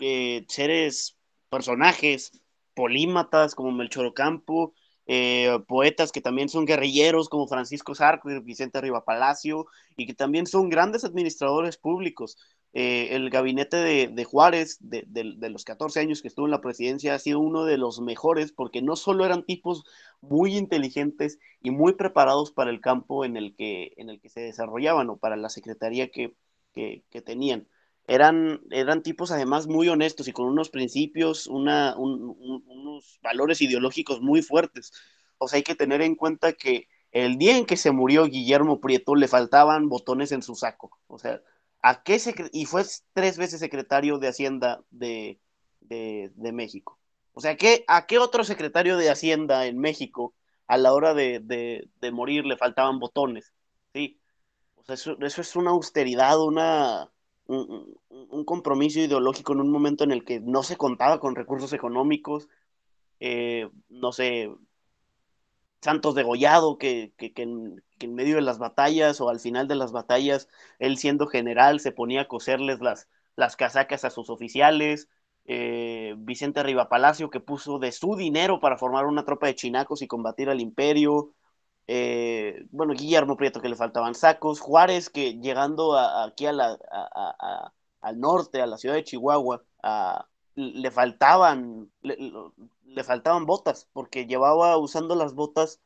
eh, seres, personajes, polímatas como Melchor Ocampo, eh, poetas que también son guerrilleros como Francisco Zarco y Vicente Riva Palacio, y que también son grandes administradores públicos. Eh, el gabinete de, Juárez, de, los 14 años que estuvo en la presidencia, ha sido uno de los mejores porque no solo eran tipos muy inteligentes y muy preparados para el campo en el que, en el que se desarrollaban o para la secretaría que, tenían. Eran, eran tipos además muy honestos y con unos principios, una, unos valores ideológicos muy fuertes. O sea, hay que tener en cuenta que el día en que se murió Guillermo Prieto le faltaban botones en su saco. O sea, ¿A qué y fue tres veces secretario de Hacienda de, México? O sea, ¿qué, ¿a qué otro secretario de Hacienda en México a la hora de, morir le faltaban botones? ¿Sí? O sea, eso, es una austeridad, una, un, compromiso ideológico en un momento en el que no se contaba con recursos económicos, eh, no sé, Santos degollado, que, que, que, en, medio de las batallas o al final de las batallas, él siendo general se ponía a coserles las, las casacas a sus oficiales, eh, Vicente Riva Palacio que puso de su dinero para formar una tropa de chinacos y combatir al imperio, eh, bueno, Guillermo Prieto que le faltaban sacos, Juárez que llegando aquí a la, al norte, a la ciudad de Chihuahua, le faltaban, le faltaban botas, porque llevaba usando las botas,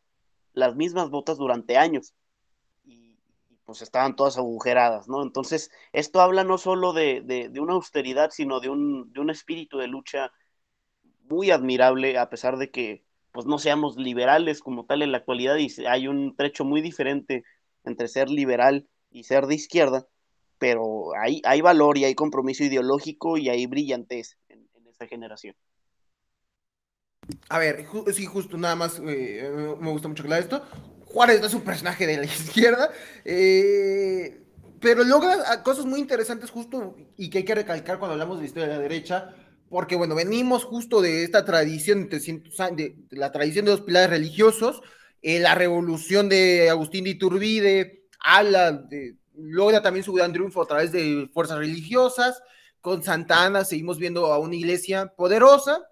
las mismas botas durante años. Y, pues estaban todas agujeradas, ¿no? Entonces, esto habla no solo de, una austeridad, sino de un, de un, espíritu de lucha muy admirable, a pesar de que pues no seamos liberales como tal en la actualidad y hay un trecho muy diferente entre ser liberal y ser de izquierda, pero hay, hay valor y hay compromiso ideológico y hay brillantez en, en esa generación. A ver, sí, justo, nada más eh, me gusta mucho claro esto. Juárez no es un personaje de la [LAUGHS] izquierda, eh, pero logra cosas muy interesantes justo y que hay que recalcar cuando hablamos de la historia de la derecha, porque bueno, venimos justo de esta tradición de, la tradición de los pilares religiosos, eh, la revolución de Agustín de Iturbide, habla de, logra también su gran triunfo a través de fuerzas religiosas, con Santana seguimos viendo a una iglesia poderosa,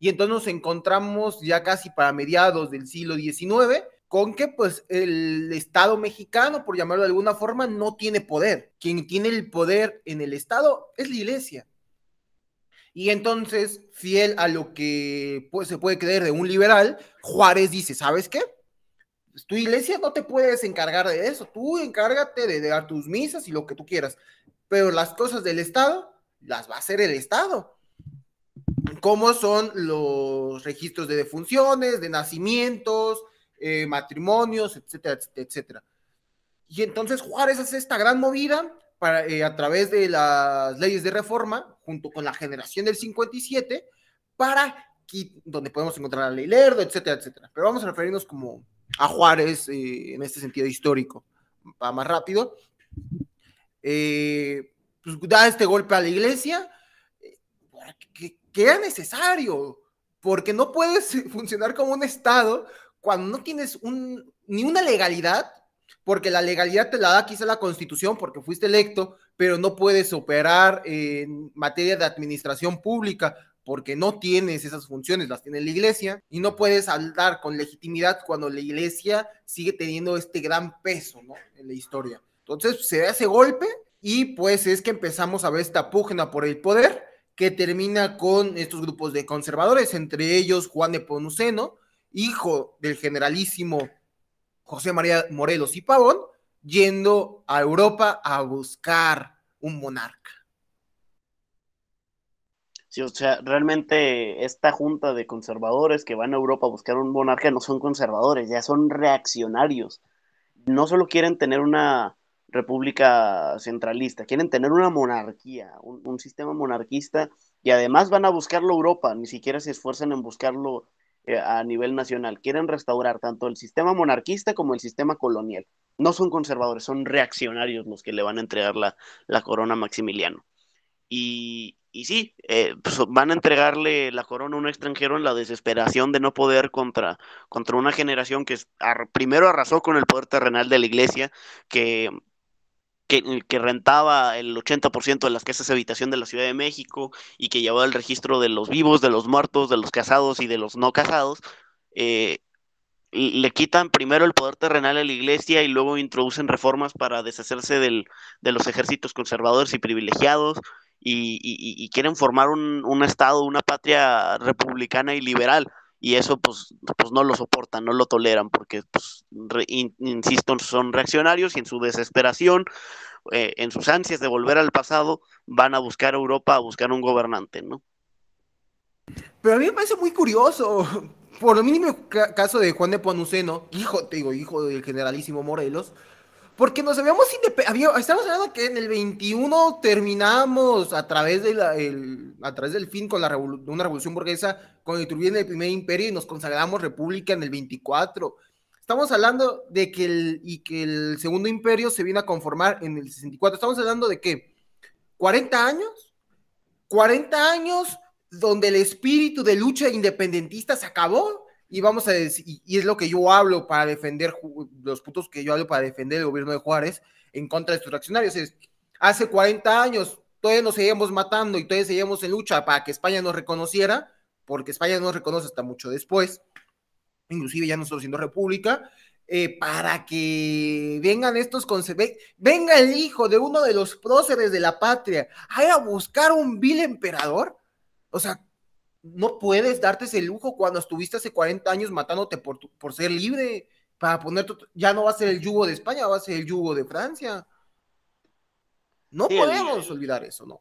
y entonces nos encontramos ya casi para mediados del siglo XIX con que pues el Estado mexicano, por llamarlo de alguna forma, no tiene poder. Quien tiene el poder en el Estado es la iglesia. Y entonces, fiel a lo que pues, se puede creer de un liberal, Juárez dice, ¿sabes qué? Pues, tu iglesia no te puedes encargar de eso, tú encárgate de dar tus misas y lo que tú quieras, pero las cosas del Estado las va a hacer el Estado cómo son los registros de defunciones, de nacimientos, eh, matrimonios, etcétera, etcétera. Y entonces Juárez hace esta gran movida para, eh, a través de las leyes de reforma, junto con la generación del 57, para donde podemos encontrar a ley Lerdo, etcétera, etcétera. Pero vamos a referirnos como a Juárez eh, en este sentido histórico, va más rápido. Eh, pues da este golpe a la iglesia, que, que era necesario, porque no puedes [LAUGHS] funcionar como un Estado cuando no tienes ni una legalidad, porque la legalidad te la da quizá la constitución porque fuiste electo, pero no puedes operar en materia de administración pública porque no tienes esas funciones, las tiene la iglesia, y no puedes hablar con legitimidad cuando la iglesia sigue teniendo este gran peso ¿no? en la historia. Entonces se da ese golpe y pues es que empezamos a ver esta pugna por el poder que termina con estos grupos de conservadores, entre ellos Juan de Ponuceno, hijo del generalísimo José María Morelos y Pavón, yendo a Europa a buscar un monarca. Sí, o sea, realmente esta junta de conservadores que van a Europa a buscar un monarca no son conservadores, ya son reaccionarios. No solo quieren tener una república centralista, quieren tener una monarquía, un, sistema monarquista y además van a buscarlo Europa, ni siquiera se esfuerzan en buscarlo eh, a nivel nacional. Quieren restaurar tanto el sistema monarquista como el sistema colonial. No son conservadores, son reaccionarios los que le van a entregar la, la corona a Maximiliano. Y, y sí, eh, pues van a entregarle la corona a un extranjero en la desesperación de no poder contra, contra una generación que primero arrasó con el poder terrenal de la iglesia, que, que, rentaba el 80% de las casas de habitación de la Ciudad de México y que llevaba el registro de los vivos, de los muertos, de los casados y de los no casados. Eh, le quitan primero el poder terrenal a la iglesia y luego introducen reformas para deshacerse del, de los ejércitos conservadores y privilegiados y, quieren formar un, Estado, una patria republicana y liberal. Y eso pues, pues no lo soportan, no lo toleran, porque, pues, insisto, son reaccionarios y en su desesperación, eh, en sus ansias de volver al pasado, van a buscar Europa, a buscar un gobernante, ¿no? Pero a mí me parece muy curioso, por lo mínimo caso de Juan de Ponuceno, hijo, te digo, hijo del generalísimo Morelos, porque nos habíamos independiente. Estamos hablando que en el 21 terminamos a través, de la, el, a través del fin con la una revolución burguesa, constituyendo el primer imperio y nos consagramos república en el 24. Estamos hablando de que el, y que el segundo imperio se viene a conformar en el 64. Estamos hablando de que 40 años, 40 años donde el espíritu de lucha independentista se acabó y vamos a decir, y, es lo que yo hablo para defender, los puntos que yo hablo para defender el gobierno de Juárez en contra de estos reaccionarios, es, hace 40 años todavía nos seguíamos matando y todavía seguíamos en lucha para que España nos reconociera, porque España no nos reconoce hasta mucho después, inclusive ya nosotros siendo república, eh, para que vengan estos venga el hijo de uno de los próceres de la patria a buscar un vil emperador. O sea, no puedes darte ese lujo cuando estuviste hace 40 años matándote por, por ser libre, para poner, ya no va a ser el yugo de España, va a ser el yugo de Francia. No podemos olvidar eso, ¿no?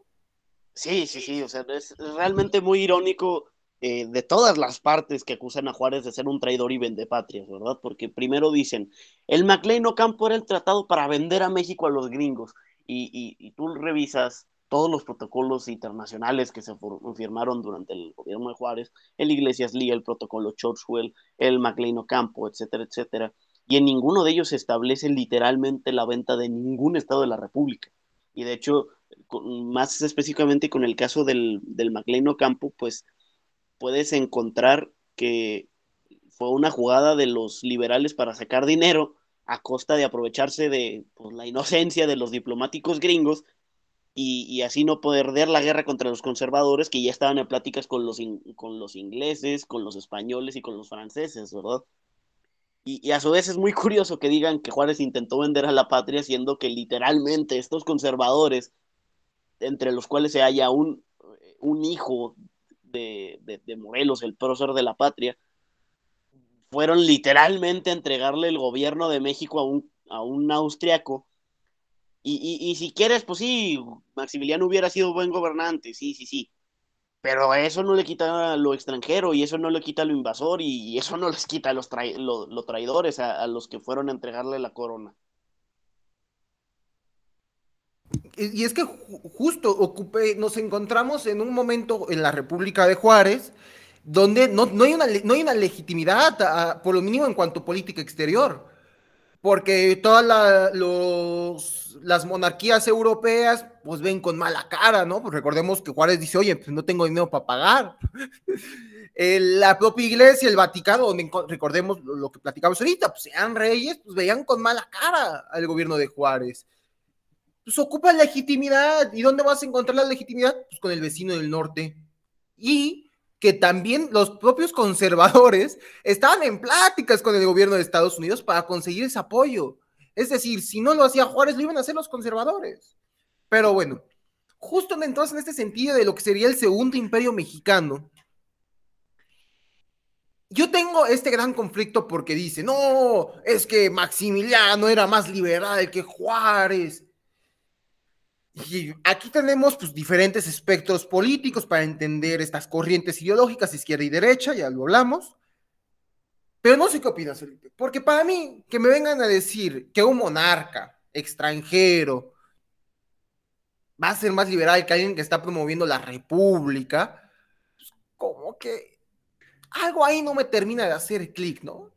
Sí, sí, sí, o sea, es realmente muy irónico eh, de todas las partes que acusan a Juárez de ser un traidor y patrias, ¿verdad? Porque primero dicen, el MacLean Ocampo era el tratado para vender a México a los gringos, y, y tú revisas todos los protocolos internacionales que se firmaron durante el gobierno de Juárez, el Iglesias Lee, el protocolo Churchwell, el MacLean Ocampo, etcétera, etcétera, y en ninguno de ellos se establece literalmente la venta de ningún estado de la República. Y de hecho, más específicamente con el caso del, del MacLean Ocampo, pues puedes encontrar que fue una jugada de los liberales para sacar dinero a costa de aprovecharse de pues, la inocencia de los diplomáticos gringos y, así no poder dar la guerra contra los conservadores que ya estaban en pláticas con los, con los ingleses, con los españoles y con los franceses, ¿verdad? Y, a su vez es muy curioso que digan que Juárez intentó vender a la patria, siendo que literalmente estos conservadores, entre los cuales se halla un, un hijo de, de, Morelos, el prócer de la patria, fueron literalmente a entregarle el gobierno de México a un, a un austriaco y, si quieres, pues sí, Maximiliano hubiera sido buen gobernante, sí, sí, sí. Pero eso no le quita lo extranjero y eso no le quita lo invasor y, eso no les quita los lo, traidores a, los que fueron a entregarle la corona. y es que justo ocupé, nos encontramos en un momento en la República de Juárez donde no, no, hay, una, no hay una legitimidad, por lo mínimo en cuanto a política exterior, porque todas las monarquías europeas pues ven con mala cara, ¿no? Pues recordemos que Juárez dice, oye, pues no tengo dinero para pagar. [LAUGHS] la propia iglesia, el Vaticano, donde recordemos lo que platicamos ahorita, pues sean reyes, pues veían con mala cara al gobierno de Juárez. Pues ocupa legitimidad. ¿Y dónde vas a encontrar la legitimidad? Pues con el vecino del norte. Y que también los propios conservadores [LAUGHS] estaban en pláticas con el gobierno de Estados Unidos para conseguir ese apoyo. Es decir, si no lo hacía Juárez, lo iban a hacer los conservadores. Pero bueno, justo entonces en este sentido de lo que sería el segundo imperio mexicano, yo tengo este gran conflicto porque dice, no, es que Maximiliano era más liberal que Juárez. Y aquí tenemos pues, diferentes espectros políticos para entender estas corrientes ideológicas, izquierda y derecha, ya lo hablamos. Pero no sé qué opinas, porque para mí, que me vengan a decir que un monarca extranjero va a ser más liberal que alguien que está promoviendo la república, pues, como que algo ahí no me termina de hacer clic, ¿no?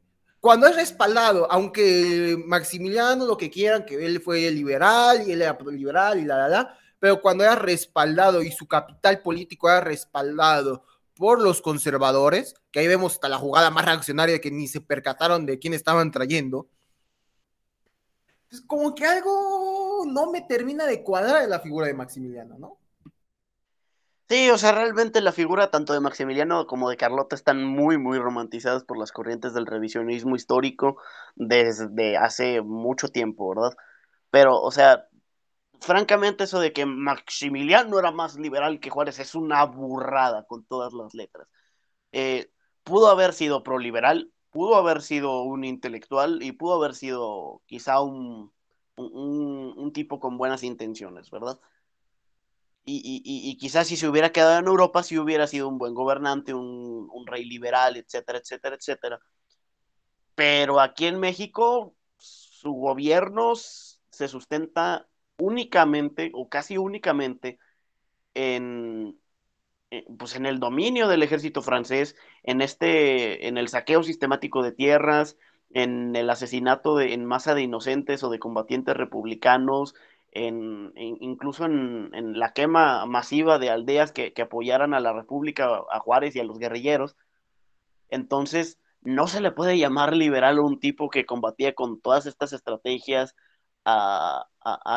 Cuando es respaldado, aunque Maximiliano lo que quieran, que él fue liberal y él era liberal y la, la, la, pero cuando era respaldado y su capital político era respaldado por los conservadores, que ahí vemos hasta la jugada más reaccionaria que ni se percataron de quién estaban trayendo, pues como que algo no me termina de cuadrar en la figura de Maximiliano, ¿no? Sí, o sea, realmente la figura tanto de Maximiliano como de Carlota están muy, muy romantizadas por las corrientes del revisionismo histórico desde hace mucho tiempo, ¿verdad? Pero, o sea, francamente eso de que Maximiliano era más liberal que Juárez es una burrada con todas las letras. Eh, pudo haber sido proliberal, pudo haber sido un intelectual y pudo haber sido quizá un, un, un tipo con buenas intenciones, ¿verdad? Y, quizás si se hubiera quedado en Europa, si hubiera sido un buen gobernante, un, rey liberal, etcétera, etcétera, etcétera. Pero aquí en México, su gobierno se sustenta únicamente o casi únicamente en, eh, pues en el dominio del ejército francés, en este, en el saqueo sistemático de tierras, en el asesinato de, en masa de inocentes o de combatientes republicanos, en, incluso en, la quema masiva de aldeas que, apoyaran a la República, a Juárez y a los guerrilleros. Entonces, no se le puede llamar liberal a un tipo que combatía con todas estas estrategias a,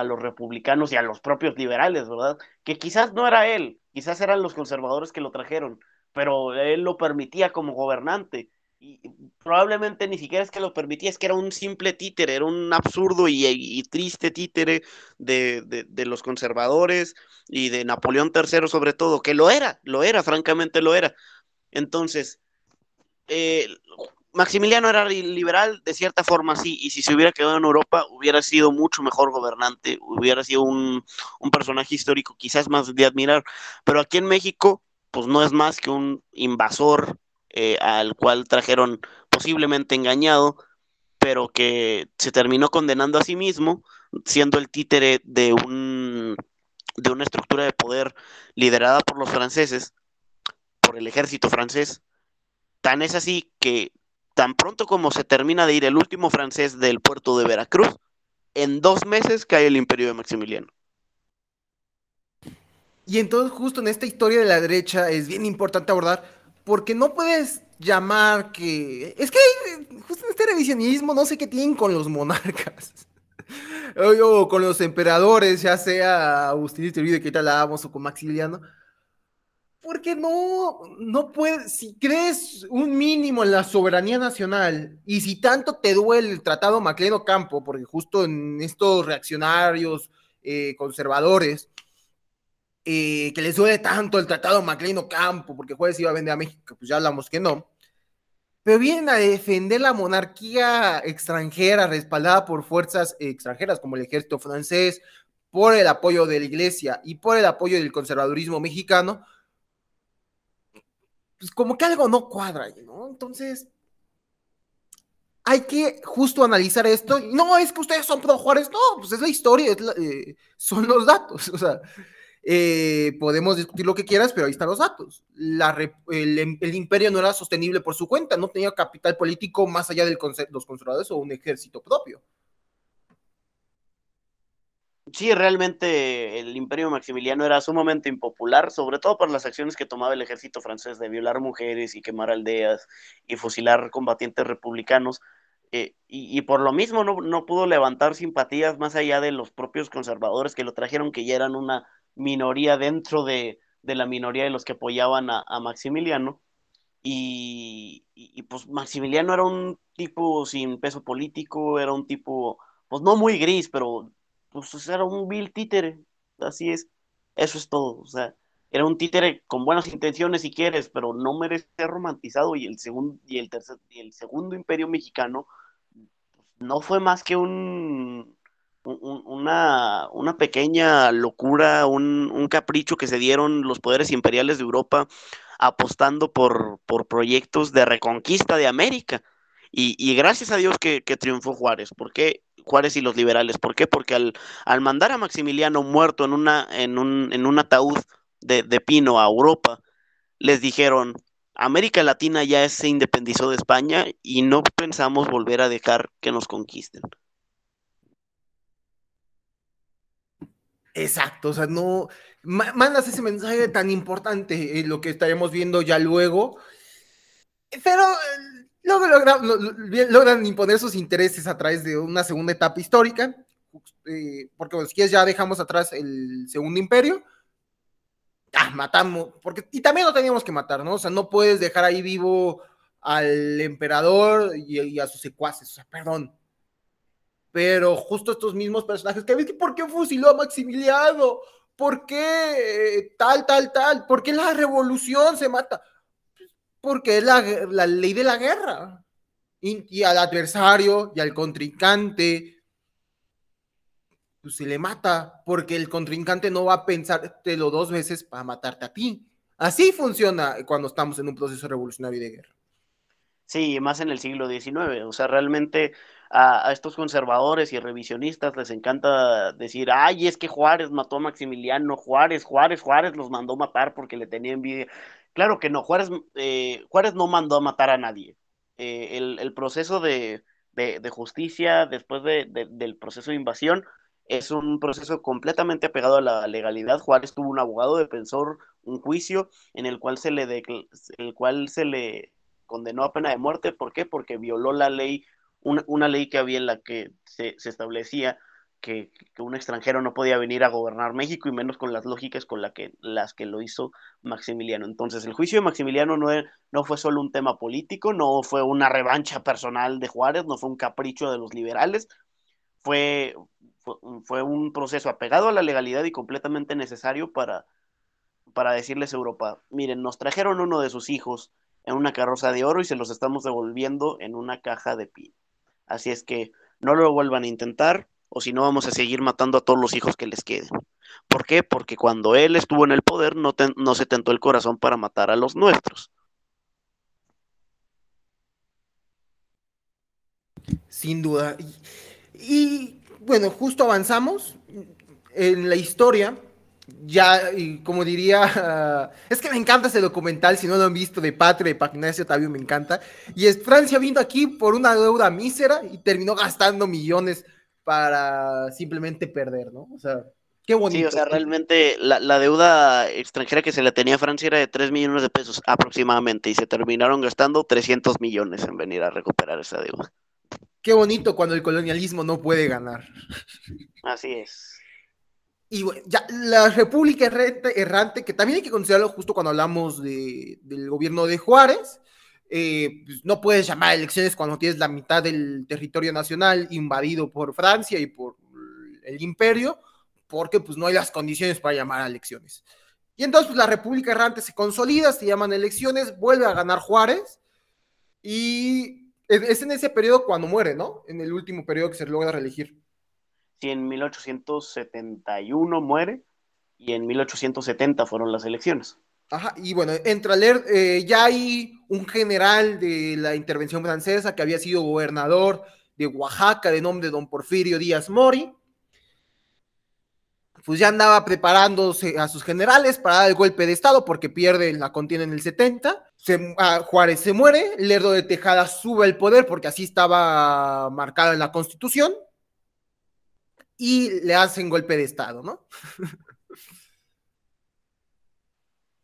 los republicanos y a los propios liberales, ¿verdad? Que quizás no era él, quizás eran los conservadores que lo trajeron, pero él lo permitía como gobernante y probablemente ni siquiera es que lo permitía, es que era un simple títere, era un absurdo y, triste títere de, los conservadores y de Napoleón III sobre todo, que lo era, lo era, francamente lo era. Entonces, eh, Maximiliano era liberal de cierta forma, sí, y si se hubiera quedado en Europa hubiera sido mucho mejor gobernante, hubiera sido un, un personaje histórico quizás más de admirar, pero aquí en México, pues no es más que un invasor eh, al cual trajeron posiblemente engañado, pero que se terminó condenando a sí mismo, siendo el títere de, un, de una estructura de poder liderada por los franceses, por el ejército francés. Tan es así que tan pronto como se termina de ir el último francés del puerto de Veracruz, en dos meses cae el imperio de Maximiliano. Y entonces justo en esta historia de la derecha es bien importante abordar porque no puedes llamar que... Es que justo en este revisionismo no sé qué tienen con los monarcas. [LAUGHS] o, con los emperadores, ya sea Agustín Iturbide, que tal o con Maximiliano. Porque no, no puedes, si crees un mínimo en la soberanía nacional y si tanto te duele el tratado Macleno Campo, porque justo en estos reaccionarios eh, conservadores, eh, que les duele tanto el tratado Macleino Campo, porque Juárez iba a vender a México, pues ya hablamos que no. Pero vienen a defender la monarquía extranjera respaldada por fuerzas extranjeras como el ejército francés, por el apoyo de la iglesia y por el apoyo del conservadurismo mexicano, pues como que algo no cuadra, ¿no? Entonces, hay que justo analizar esto. No, es que ustedes son pro Juárez. No, pues es la historia, eh, son los datos. [LAUGHS] O sea, eh, podemos discutir lo que quieras, pero ahí están los datos. el, imperio no era sostenible por su cuenta, no tenía capital político más allá de los conservadores o un ejército propio. Sí, realmente el imperio maximiliano era sumamente impopular, sobre todo por las acciones que tomaba el ejército francés de violar mujeres y quemar aldeas y fusilar combatientes republicanos eh, y, por lo mismo no, pudo levantar simpatías más allá de los propios conservadores que lo trajeron, que ya eran una minoría dentro de, la minoría de los que apoyaban a, Maximiliano. Y, pues Maximiliano era un tipo sin peso político, era un tipo, pues no muy gris, pero pues era un vil títere, así es, eso es todo, o sea, era un títere con buenas intenciones si quieres, pero no merece ser romantizado. Y el segundo y el tercer y el segundo imperio mexicano no fue más que un, una, una, pequeña locura, un, capricho que se dieron los poderes imperiales de Europa apostando por, por proyectos de reconquista de América. Y, gracias a Dios que, triunfó Juárez. ¿Por qué Juárez y los liberales? ¿Por qué? Porque al, al mandar a Maximiliano muerto en, una, en, un, en un ataúd de, pino a Europa, les dijeron, América Latina ya se independizó de España y no pensamos volver a dejar que nos conquisten. Exacto, o sea, no mandas ese mensaje tan importante, en lo que estaremos viendo ya luego, pero eh, logran, imponer sus intereses a través de una segunda etapa histórica, eh, porque si quieres ya dejamos atrás el segundo imperio, matamos, porque, y también lo teníamos que matar, ¿no? O sea, no puedes dejar ahí vivo al emperador y, a sus secuaces, o sea, perdón. Pero justo estos mismos personajes que ves, ¿por qué fusiló a Maximiliano? ¿Por qué eh, tal, tal, tal? ¿Por qué la revolución se mata? Porque es la, ley de la guerra. y al adversario y al contrincante pues, se le mata, porque el contrincante no va a pensártelo dos veces para matarte a ti. Así funciona cuando estamos en un proceso revolucionario de guerra. Sí, más en el siglo XIX. O sea, realmente a, estos conservadores y revisionistas les encanta decir, ay, es que Juárez mató a Maximiliano, Juárez, Juárez, Juárez los mandó matar porque le tenía envidia. Claro que no, Juárez, eh, Juárez no mandó a matar a nadie. Eh, el, proceso de, justicia después del proceso de invasión es un proceso completamente apegado a la legalidad. Juárez tuvo un abogado defensor, un juicio en el cual se le, el cual se le condenó a pena de muerte. ¿Por qué? Porque violó la ley, una, ley que había en la que se, establecía que, un extranjero no podía venir a gobernar México y menos con las lógicas con la que, las que lo hizo Maximiliano. Entonces, el juicio de Maximiliano no, no fue solo un tema político, no fue una revancha personal de Juárez, no fue un capricho de los liberales, fue, fue, un proceso apegado a la legalidad y completamente necesario para, para decirles a Europa, miren, nos trajeron uno de sus hijos en una carroza de oro y se los estamos devolviendo en una caja de pino. Así es que no lo vuelvan a intentar o si no vamos a seguir matando a todos los hijos que les queden. ¿Por qué? Porque cuando él estuvo en el poder no, se tentó el corazón para matar a los nuestros. Sin duda. y bueno, justo avanzamos en la historia. Ya, y como diría, [LAUGHS] es que me encanta ese documental, si no lo han visto, de Patria, de Pagnacio Otavio, me encanta. Y es Francia vino aquí por una deuda mísera y terminó gastando millones para simplemente perder, ¿no? O sea, qué bonito. Sí, o sea, realmente la, la, deuda extranjera que se le tenía a Francia era de 3 millones de pesos aproximadamente y se terminaron gastando 300 millones en venir a recuperar esa deuda. Qué bonito cuando el colonialismo no puede ganar. [LAUGHS] Así es. Y bueno, ya la República Errante, que también hay que considerarlo justo cuando hablamos del gobierno de Juárez, eh, pues no puedes llamar elecciones cuando tienes la mitad del territorio nacional invadido por Francia y por el imperio, porque pues no hay las condiciones para llamar a elecciones. Y entonces pues, la República Errante se consolida, se llaman elecciones, vuelve a ganar Juárez y es en ese periodo cuando muere, ¿no? En el último periodo que se logra reelegir. Sí, en 1871 muere y en 1870 fueron las elecciones. Ajá, y bueno, entra a leer, eh, ya hay un general de la intervención francesa que había sido gobernador de Oaxaca de nombre don Porfirio Díaz Mori, pues ya andaba preparándose a sus generales para dar el golpe de Estado porque pierde la contienda en el 70. Ah, Juárez se muere, Lerdo de Tejada sube al poder porque así estaba marcado en la Constitución y le hacen golpe de Estado, ¿no?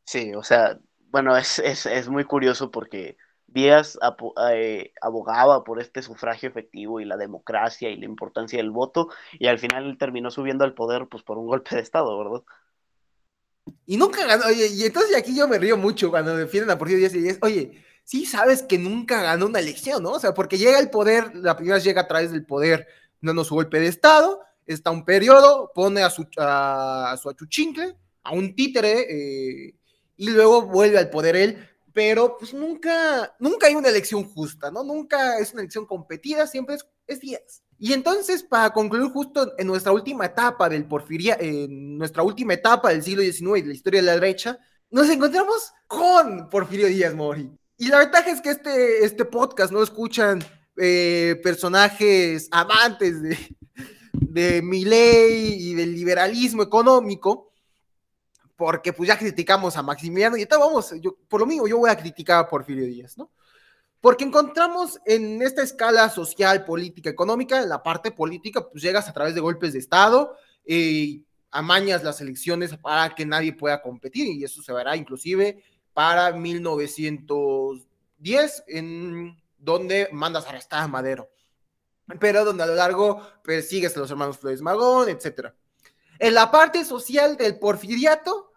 Sí, o sea, bueno, es, es muy curioso porque Díaz eh, abogaba por este sufragio efectivo y la democracia y la importancia del voto, y al final él terminó subiendo al poder pues por un golpe de Estado, ¿verdad? Y nunca ganó, oye, y entonces aquí yo me río mucho cuando defienden a Porfirio Díaz y Díaz, oye, sí sabes que nunca ganó una elección, ¿no? O sea, porque llega el poder, la primera vez llega a través del poder, no su golpe de Estado, está un periodo, pone a su, a, su achuchincle, a un títere, eh, y luego vuelve al poder él, pero pues nunca, nunca hay una elección justa, ¿no? Nunca es una elección competida, siempre es, es 10. Y entonces, para concluir justo en nuestra última etapa del porfiria, en nuestra última etapa del siglo XIX y de la historia de la derecha, nos encontramos con Porfirio Díaz Mori. Y la ventaja es que este, este podcast no escuchan eh, personajes amantes de, de mi ley y del liberalismo económico, porque pues ya criticamos a Maximiliano y entonces vamos, yo, por lo mismo yo voy a criticar a Porfirio Díaz, ¿no? Porque encontramos en esta escala social, política, económica, la parte política, pues llegas a través de golpes de Estado, y amañas las elecciones para que nadie pueda competir, y eso se verá inclusive para 1910, en donde mandas a arrestar a Madero, pero donde a lo largo persigues a los hermanos Flores Magón, etcétera. En la parte social del porfiriato,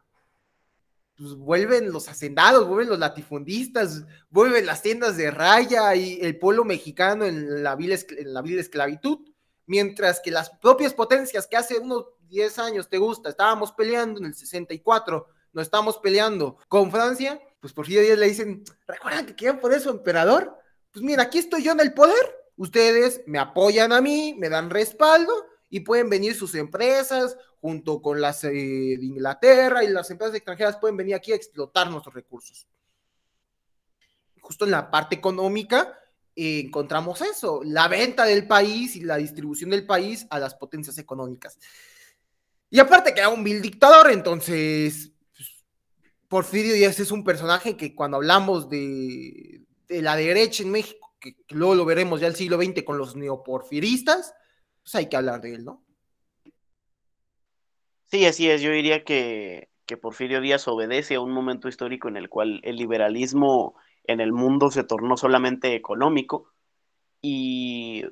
pues vuelven los hacendados, vuelven los latifundistas, vuelven las tiendas de raya y el pueblo mexicano en la vil, en la esclavitud, mientras que las propias potencias que hace unos 10 años te gusta, estábamos peleando en el 64, no estamos peleando con Francia, pues por fin le dicen, ¿recuerdan que quieren poner su emperador? Pues mira, aquí estoy yo en el poder, ustedes me apoyan a mí, me dan respaldo, y pueden venir sus empresas junto con las eh, de Inglaterra y las empresas extranjeras pueden venir aquí a explotar nuestros recursos. Justo en la parte económica eh, encontramos eso, la venta del país y la distribución del país a las potencias económicas. Y aparte que un vil dictador, entonces pues, Porfirio Díaz es un personaje que cuando hablamos de, de la derecha en México, que, que luego lo veremos ya el siglo XX con los neoporfiristas, pues hay que hablar de él, ¿no? Sí, así es. Yo diría que, Porfirio Díaz obedece a un momento histórico en el cual el liberalismo en el mundo se tornó solamente económico y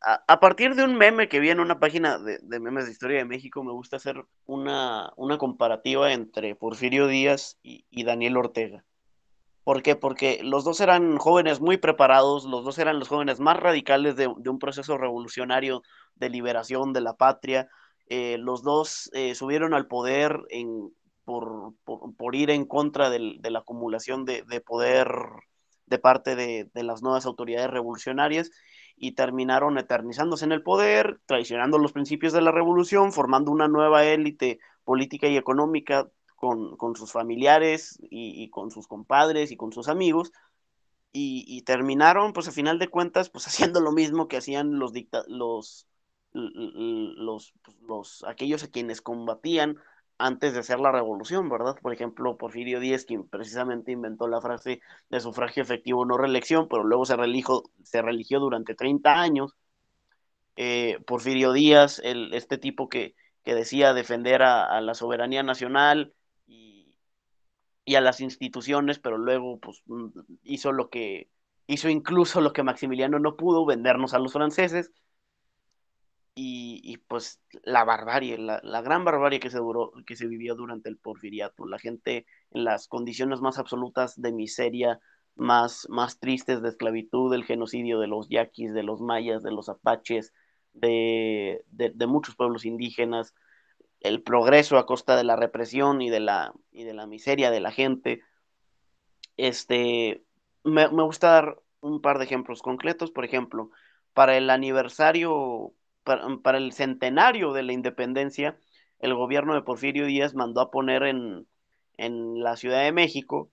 a, partir de un meme que vi en una página de, memes de historia de México, me gusta hacer una, comparativa entre Porfirio Díaz y Daniel Ortega. ¿Por qué? Porque los dos eran jóvenes muy preparados, los dos eran los jóvenes más radicales de, un proceso revolucionario de liberación de la patria. Eh, los dos eh, subieron al poder por, ir en contra de la acumulación de, poder de parte de, las nuevas autoridades revolucionarias y terminaron eternizándose en el poder, traicionando los principios de la revolución, formando una nueva élite política y económica con, sus familiares y, con sus compadres y con sus amigos. Y, terminaron, pues a final de cuentas, pues [LAUGHS] haciendo lo mismo que hacían los, los, los, pues, los, aquellos a quienes combatían antes de hacer la revolución, ¿verdad? Por ejemplo, Porfirio Díaz, quien precisamente inventó la frase de sufragio efectivo no reelección, pero luego se, religió, se religió durante 30 años. Eh, Porfirio Díaz, el, este tipo que, que decía defender a, la soberanía nacional, y a las instituciones, pero luego pues mm, hizo lo que hizo incluso lo que Maximiliano no pudo, vendernos a los franceses. Y, pues la barbarie, la, gran barbarie que se, duró, que se vivió durante el porfiriato, la gente en las condiciones más absolutas de miseria, más, más tristes de esclavitud, el genocidio de los yaquis, de los mayas, de los apaches, de, de muchos pueblos indígenas, el progreso a costa de la represión y de la, y de la miseria de la gente. Este, me, gusta dar un par de ejemplos concretos, por ejemplo, para el aniversario, para, el centenario de la independencia, el gobierno de Porfirio Díaz mandó a poner en, en la Ciudad de México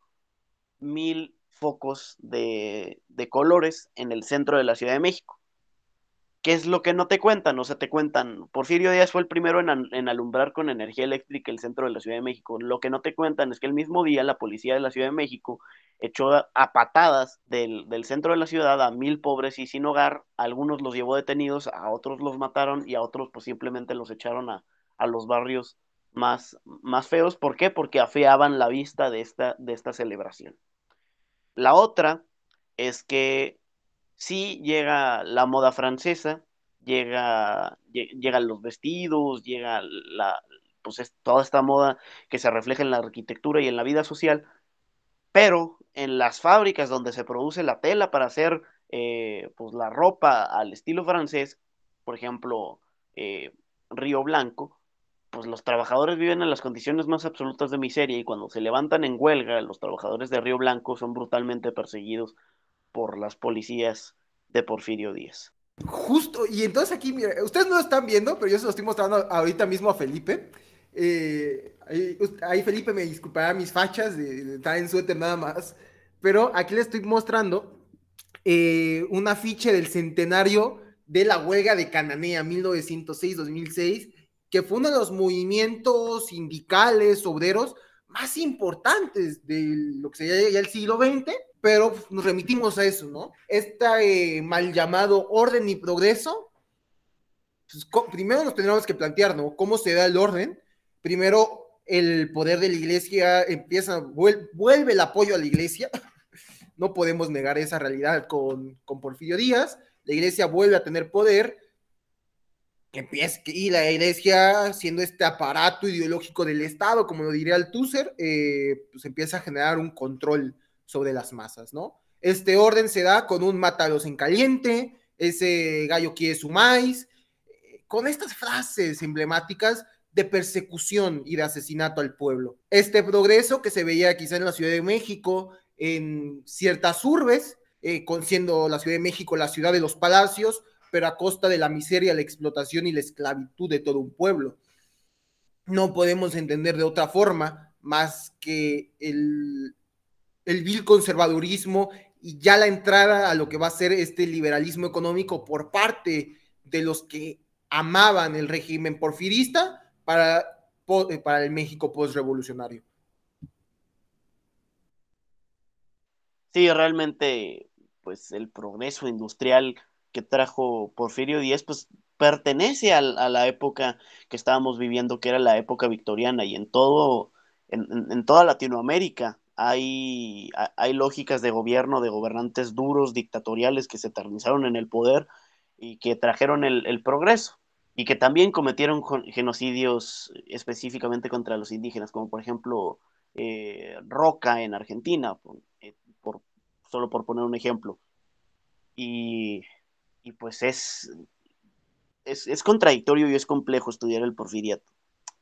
mil focos de, de colores en el centro de la Ciudad de México. ¿Qué es lo que no te cuentan? O sea, te cuentan, Porfirio Díaz fue el primero en, alumbrar con energía eléctrica el centro de la Ciudad de México. Lo que no te cuentan es que el mismo día la policía de la Ciudad de México echó a, patadas del, centro de la ciudad a mil pobres y sin hogar. algunos los llevó detenidos, a otros los mataron y a otros pues simplemente los echaron a, los barrios más, más feos. ¿Por qué? Porque afeaban la vista de esta, de esta celebración. La otra es que sí llega la moda francesa, llega, llegan los vestidos, llega la, pues toda esta moda que se refleja en la arquitectura y en la vida social, pero en las fábricas donde se produce la tela para hacer eh, pues la ropa al estilo francés, por ejemplo, eh, Río Blanco, pues los trabajadores viven en las condiciones más absolutas de miseria y cuando se levantan en huelga, los trabajadores de Río Blanco son brutalmente perseguidos por las policías de Porfirio Díaz. Justo, y entonces aquí, mira, ustedes no lo están viendo, pero yo se lo estoy mostrando ahorita mismo a Felipe. Eh, ahí, Felipe me disculpará mis fachas de, estar en suéter nada más, pero aquí le estoy mostrando eh, un afiche del centenario de la huelga de Cananea 1906-2006, que fue uno de los movimientos sindicales, obreros más importantes de lo que sería ya el siglo XX pero nos remitimos a eso, ¿no? Este mal llamado orden y progreso, pues, primero nos tendríamos que plantear, ¿no? ¿Cómo se da el orden? Primero, el poder de la iglesia empieza, vuelve, el apoyo a la iglesia, [LAUGHS] no podemos negar esa realidad con, con Porfirio Díaz, la iglesia vuelve a tener poder, empieza, y la iglesia, siendo este aparato ideológico del Estado, como lo diría Althusser, eh, pues empieza a generar un control sobre las masas, ¿no? Este orden se da con un mátalos en caliente, ese gallo quiere su maíz, con estas frases emblemáticas de persecución y de asesinato al pueblo. Este progreso que se veía quizá en la Ciudad de México, en ciertas urbes, eh, con siendo la Ciudad de México la ciudad de los palacios, pero a costa de la miseria, la explotación y la esclavitud de todo un pueblo. No podemos entender de otra forma más que el, el vil conservadurismo y ya la entrada a lo que va a ser este liberalismo económico por parte de los que amaban el régimen porfirista para, eh, para el México postrevolucionario. Sí, realmente, pues el progreso industrial que trajo Porfirio Díaz, pues pertenece a, la época que estábamos viviendo, que era la época victoriana, y en todo, en toda Latinoamérica hay, hay lógicas de gobierno, de gobernantes duros, dictatoriales, que se eternizaron en el poder y que trajeron el, progreso y que también cometieron genocidios específicamente contra los indígenas, como por ejemplo eh, Roca en Argentina, eh, por, solo por poner un ejemplo. Y, pues es, es, es, contradictorio y es complejo estudiar el porfiriato,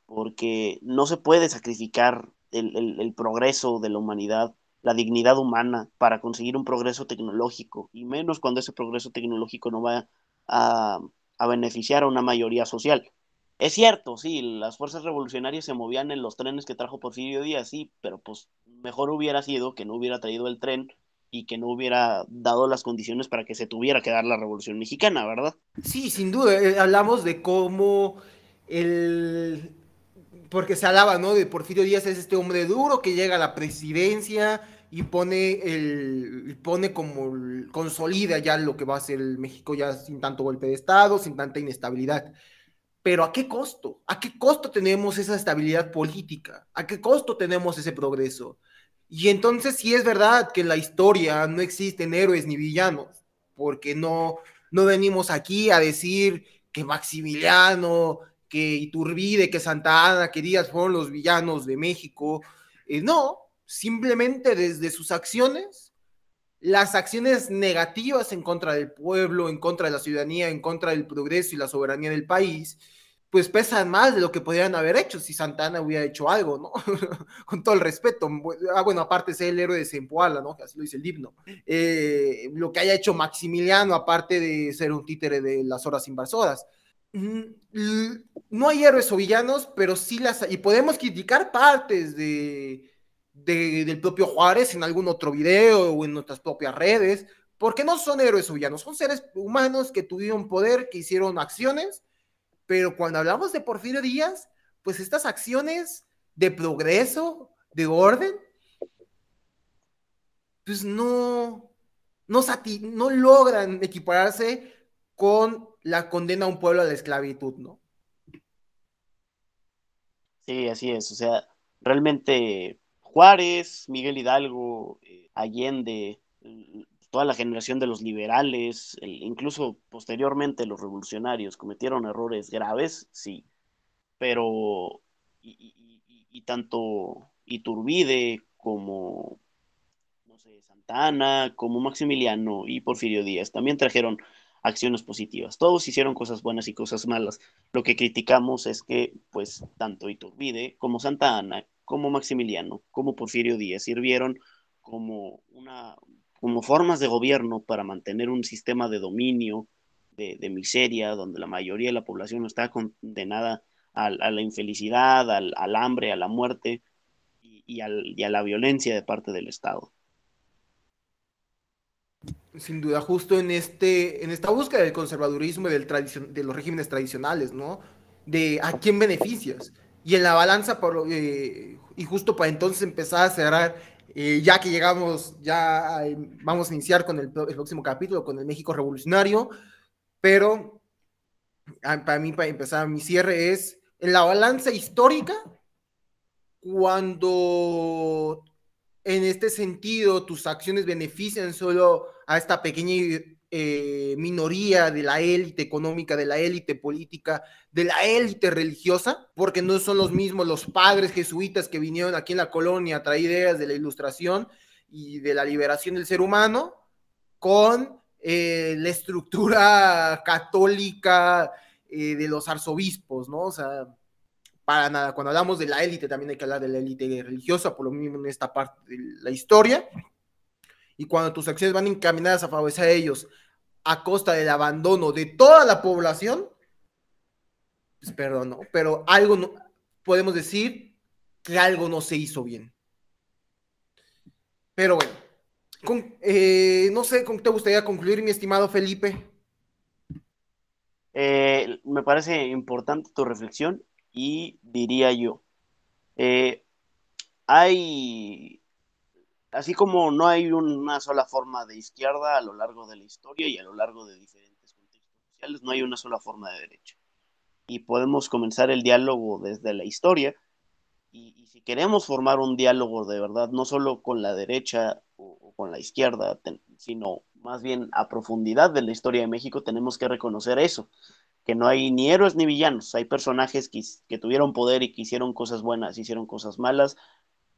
porque no se puede sacrificar el, progreso de la humanidad, la dignidad humana para conseguir un progreso tecnológico, y menos cuando ese progreso tecnológico no va a, beneficiar a una mayoría social. Es cierto, sí, las fuerzas revolucionarias se movían en los trenes que trajo Porfirio Díaz, sí, pero pues mejor hubiera sido que no hubiera traído el tren y que no hubiera dado las condiciones para que se tuviera que dar la revolución mexicana, ¿verdad? Sí, sin duda, eh, hablamos de cómo el, porque se hablaba, ¿no? De Porfirio Díaz es este hombre duro que llega a la presidencia y pone el, pone como, consolida ya lo que va a ser el México ya sin tanto golpe de Estado, sin tanta inestabilidad. Pero ¿a qué costo? ¿A qué costo tenemos esa estabilidad política? ¿A qué costo tenemos ese progreso? Y entonces sí es verdad que en la historia no existen héroes ni villanos, porque no, no venimos aquí a decir que Maximiliano que Iturbide, que Santa Ana, que Díaz fueron los villanos de México. Eh, no, simplemente desde sus acciones, las acciones negativas en contra del pueblo, en contra de la ciudadanía, en contra del progreso y la soberanía del país, pues pesan más de lo que podrían haber hecho si Santana hubiera hecho algo, ¿no? [LAUGHS] Con todo el respeto. Ah, bueno, aparte ser el héroe de Zempoala, ¿no? Así lo dice el himno. Eh, lo que haya hecho Maximiliano, aparte de ser un títere de las horas invasoras. Mm, no hay héroes o villanos, pero sí las y podemos criticar partes de, del propio Juárez en algún otro video o en nuestras propias redes, porque no son héroes o villanos, son seres humanos que tuvieron poder, que hicieron acciones, pero cuando hablamos de Porfirio Díaz, pues estas acciones de progreso, de orden, pues no, no, no logran equipararse con la condena a un pueblo a la esclavitud, ¿no? Sí, así es. O sea, realmente Juárez, Miguel Hidalgo, eh, Allende, toda la generación de los liberales, incluso posteriormente los revolucionarios, cometieron errores graves, sí, pero y, y tanto Iturbide como no sé, Santana, como Maximiliano y Porfirio Díaz también trajeron acciones positivas. Todos hicieron cosas buenas y cosas malas. Lo que criticamos es que, pues, tanto Iturbide como Santa Ana, como Maximiliano, como Porfirio Díaz sirvieron como, una, como formas de gobierno para mantener un sistema de dominio, de, miseria, donde la mayoría de la población está condenada a, la infelicidad, al, hambre, a la muerte y a la violencia de parte del Estado. Sin duda, justo en, este, en esta búsqueda del conservadurismo y del de los regímenes tradicionales, ¿no? De a quién beneficias. Y en la balanza, por, eh, y justo para entonces empezar a cerrar, eh, ya que llegamos, ya vamos a iniciar con el, próximo capítulo, con el México Revolucionario, pero para mí, para empezar mi cierre es, en la balanza histórica, cuando en este sentido tus acciones benefician solo a esta pequeña eh, minoría de la élite económica, de la élite política, de la élite religiosa, porque no son los mismos los padres jesuitas que vinieron aquí en la colonia a traer ideas de la ilustración y de la liberación del ser humano, con eh, la estructura [LAUGHS] católica eh, de los arzobispos, ¿no? O sea, para nada. Cuando hablamos de la élite, también hay que hablar de la élite religiosa, por lo mismo en esta parte de la historia. Y cuando tus acciones van encaminadas a favorecer a ellos a costa del abandono de toda la población, pues perdón. Pero algo no, podemos decir que algo no se hizo bien. Pero bueno, eh, no sé con qué te gustaría concluir, mi estimado Felipe. Eh, me parece importante tu reflexión y diría yo, eh, hay, así como no hay una sola forma de izquierda a lo largo de la historia y a lo largo de diferentes contextos sociales, no hay una sola forma de derecha. Y podemos comenzar el diálogo desde la historia. Y, si queremos formar un diálogo de verdad, no solo con la derecha o con la izquierda, sino más bien a profundidad de la historia de México, tenemos que reconocer eso, que no hay ni héroes ni villanos, hay personajes que, tuvieron poder y que hicieron cosas buenas, hicieron cosas malas,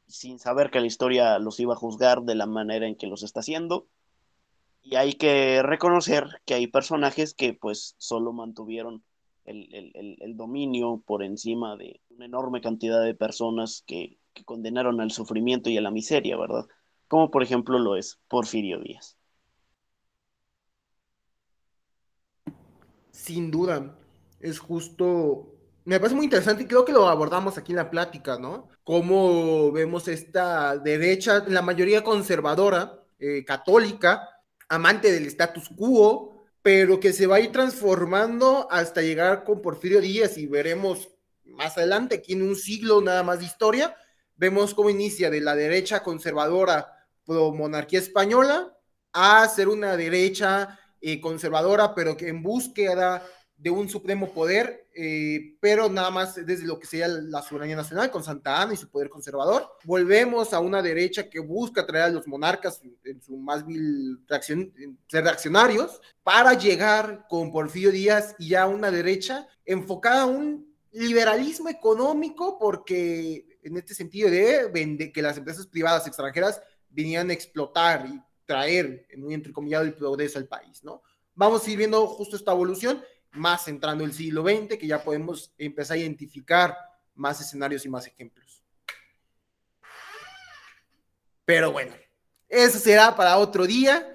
sin saber que la historia los iba a juzgar de la manera en que los está haciendo. Y hay que reconocer que hay personajes que pues solo mantuvieron el, dominio por encima de una enorme cantidad de personas que, que condenaron al sufrimiento y a la miseria, ¿verdad? Como por ejemplo lo es Porfirio Díaz. sin duda, es justo, me parece muy interesante y creo que lo abordamos aquí en la plática, ¿no? Cómo vemos esta derecha, la mayoría conservadora, eh, católica, amante del status quo, pero que se va a ir transformando hasta llegar con Porfirio Díaz y veremos más adelante, aquí en un siglo nada más de historia, vemos cómo inicia de la derecha conservadora pro monarquía española a ser una derecha eh, conservadora, pero que en búsqueda de un supremo poder, eh, pero nada más desde lo que sería la soberanía nacional con Santa Ana y su poder conservador. Volvemos a una derecha que busca traer a los monarcas en su más vil reacción, ser reaccionarios, para llegar con Porfirio Díaz y ya una derecha enfocada a un liberalismo económico, porque en este sentido de, que las empresas privadas extranjeras vinieran a explotar y traer, muy entrecomillado, el progreso al país, ¿no? Vamos a ir viendo justo esta evolución, más entrando el siglo XX, que ya podemos empezar a identificar más escenarios y más ejemplos. Pero bueno, eso será para otro día.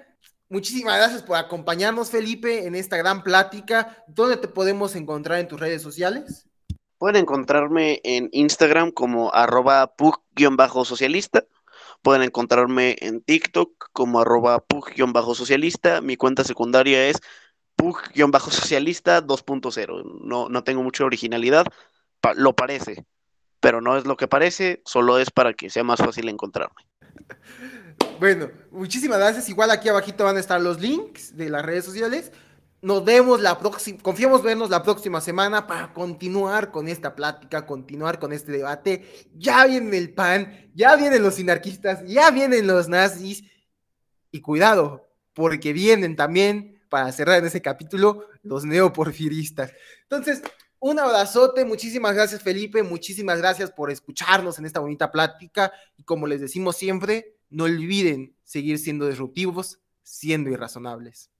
Muchísimas gracias por acompañarnos, Felipe, en esta gran plática. ¿Dónde te podemos encontrar en tus redes sociales? Pueden encontrarme en Instagram como arroba pug-socialista Pueden encontrarme en TikTok como arroba pug-socialista. Mi cuenta secundaria es pug-socialista 2.0. No, no tengo mucha originalidad, lo parece, pero no es lo que parece, solo es para que sea más fácil encontrarme. [LAUGHS] Bueno, muchísimas gracias. Igual aquí abajito van a estar los links de las redes sociales. Nos vemos la próxima, confiamos vernos la próxima semana para continuar con esta plática, continuar con este debate. Ya viene el PAN, ya vienen los sinarquistas, ya vienen los nazis. Y cuidado, porque vienen también, para cerrar en ese capítulo, los neoporfiristas. Entonces, un abrazote, muchísimas gracias Felipe, muchísimas gracias por escucharnos en esta bonita plática. Y como les decimos siempre, no olviden seguir siendo disruptivos, siendo irrazonables.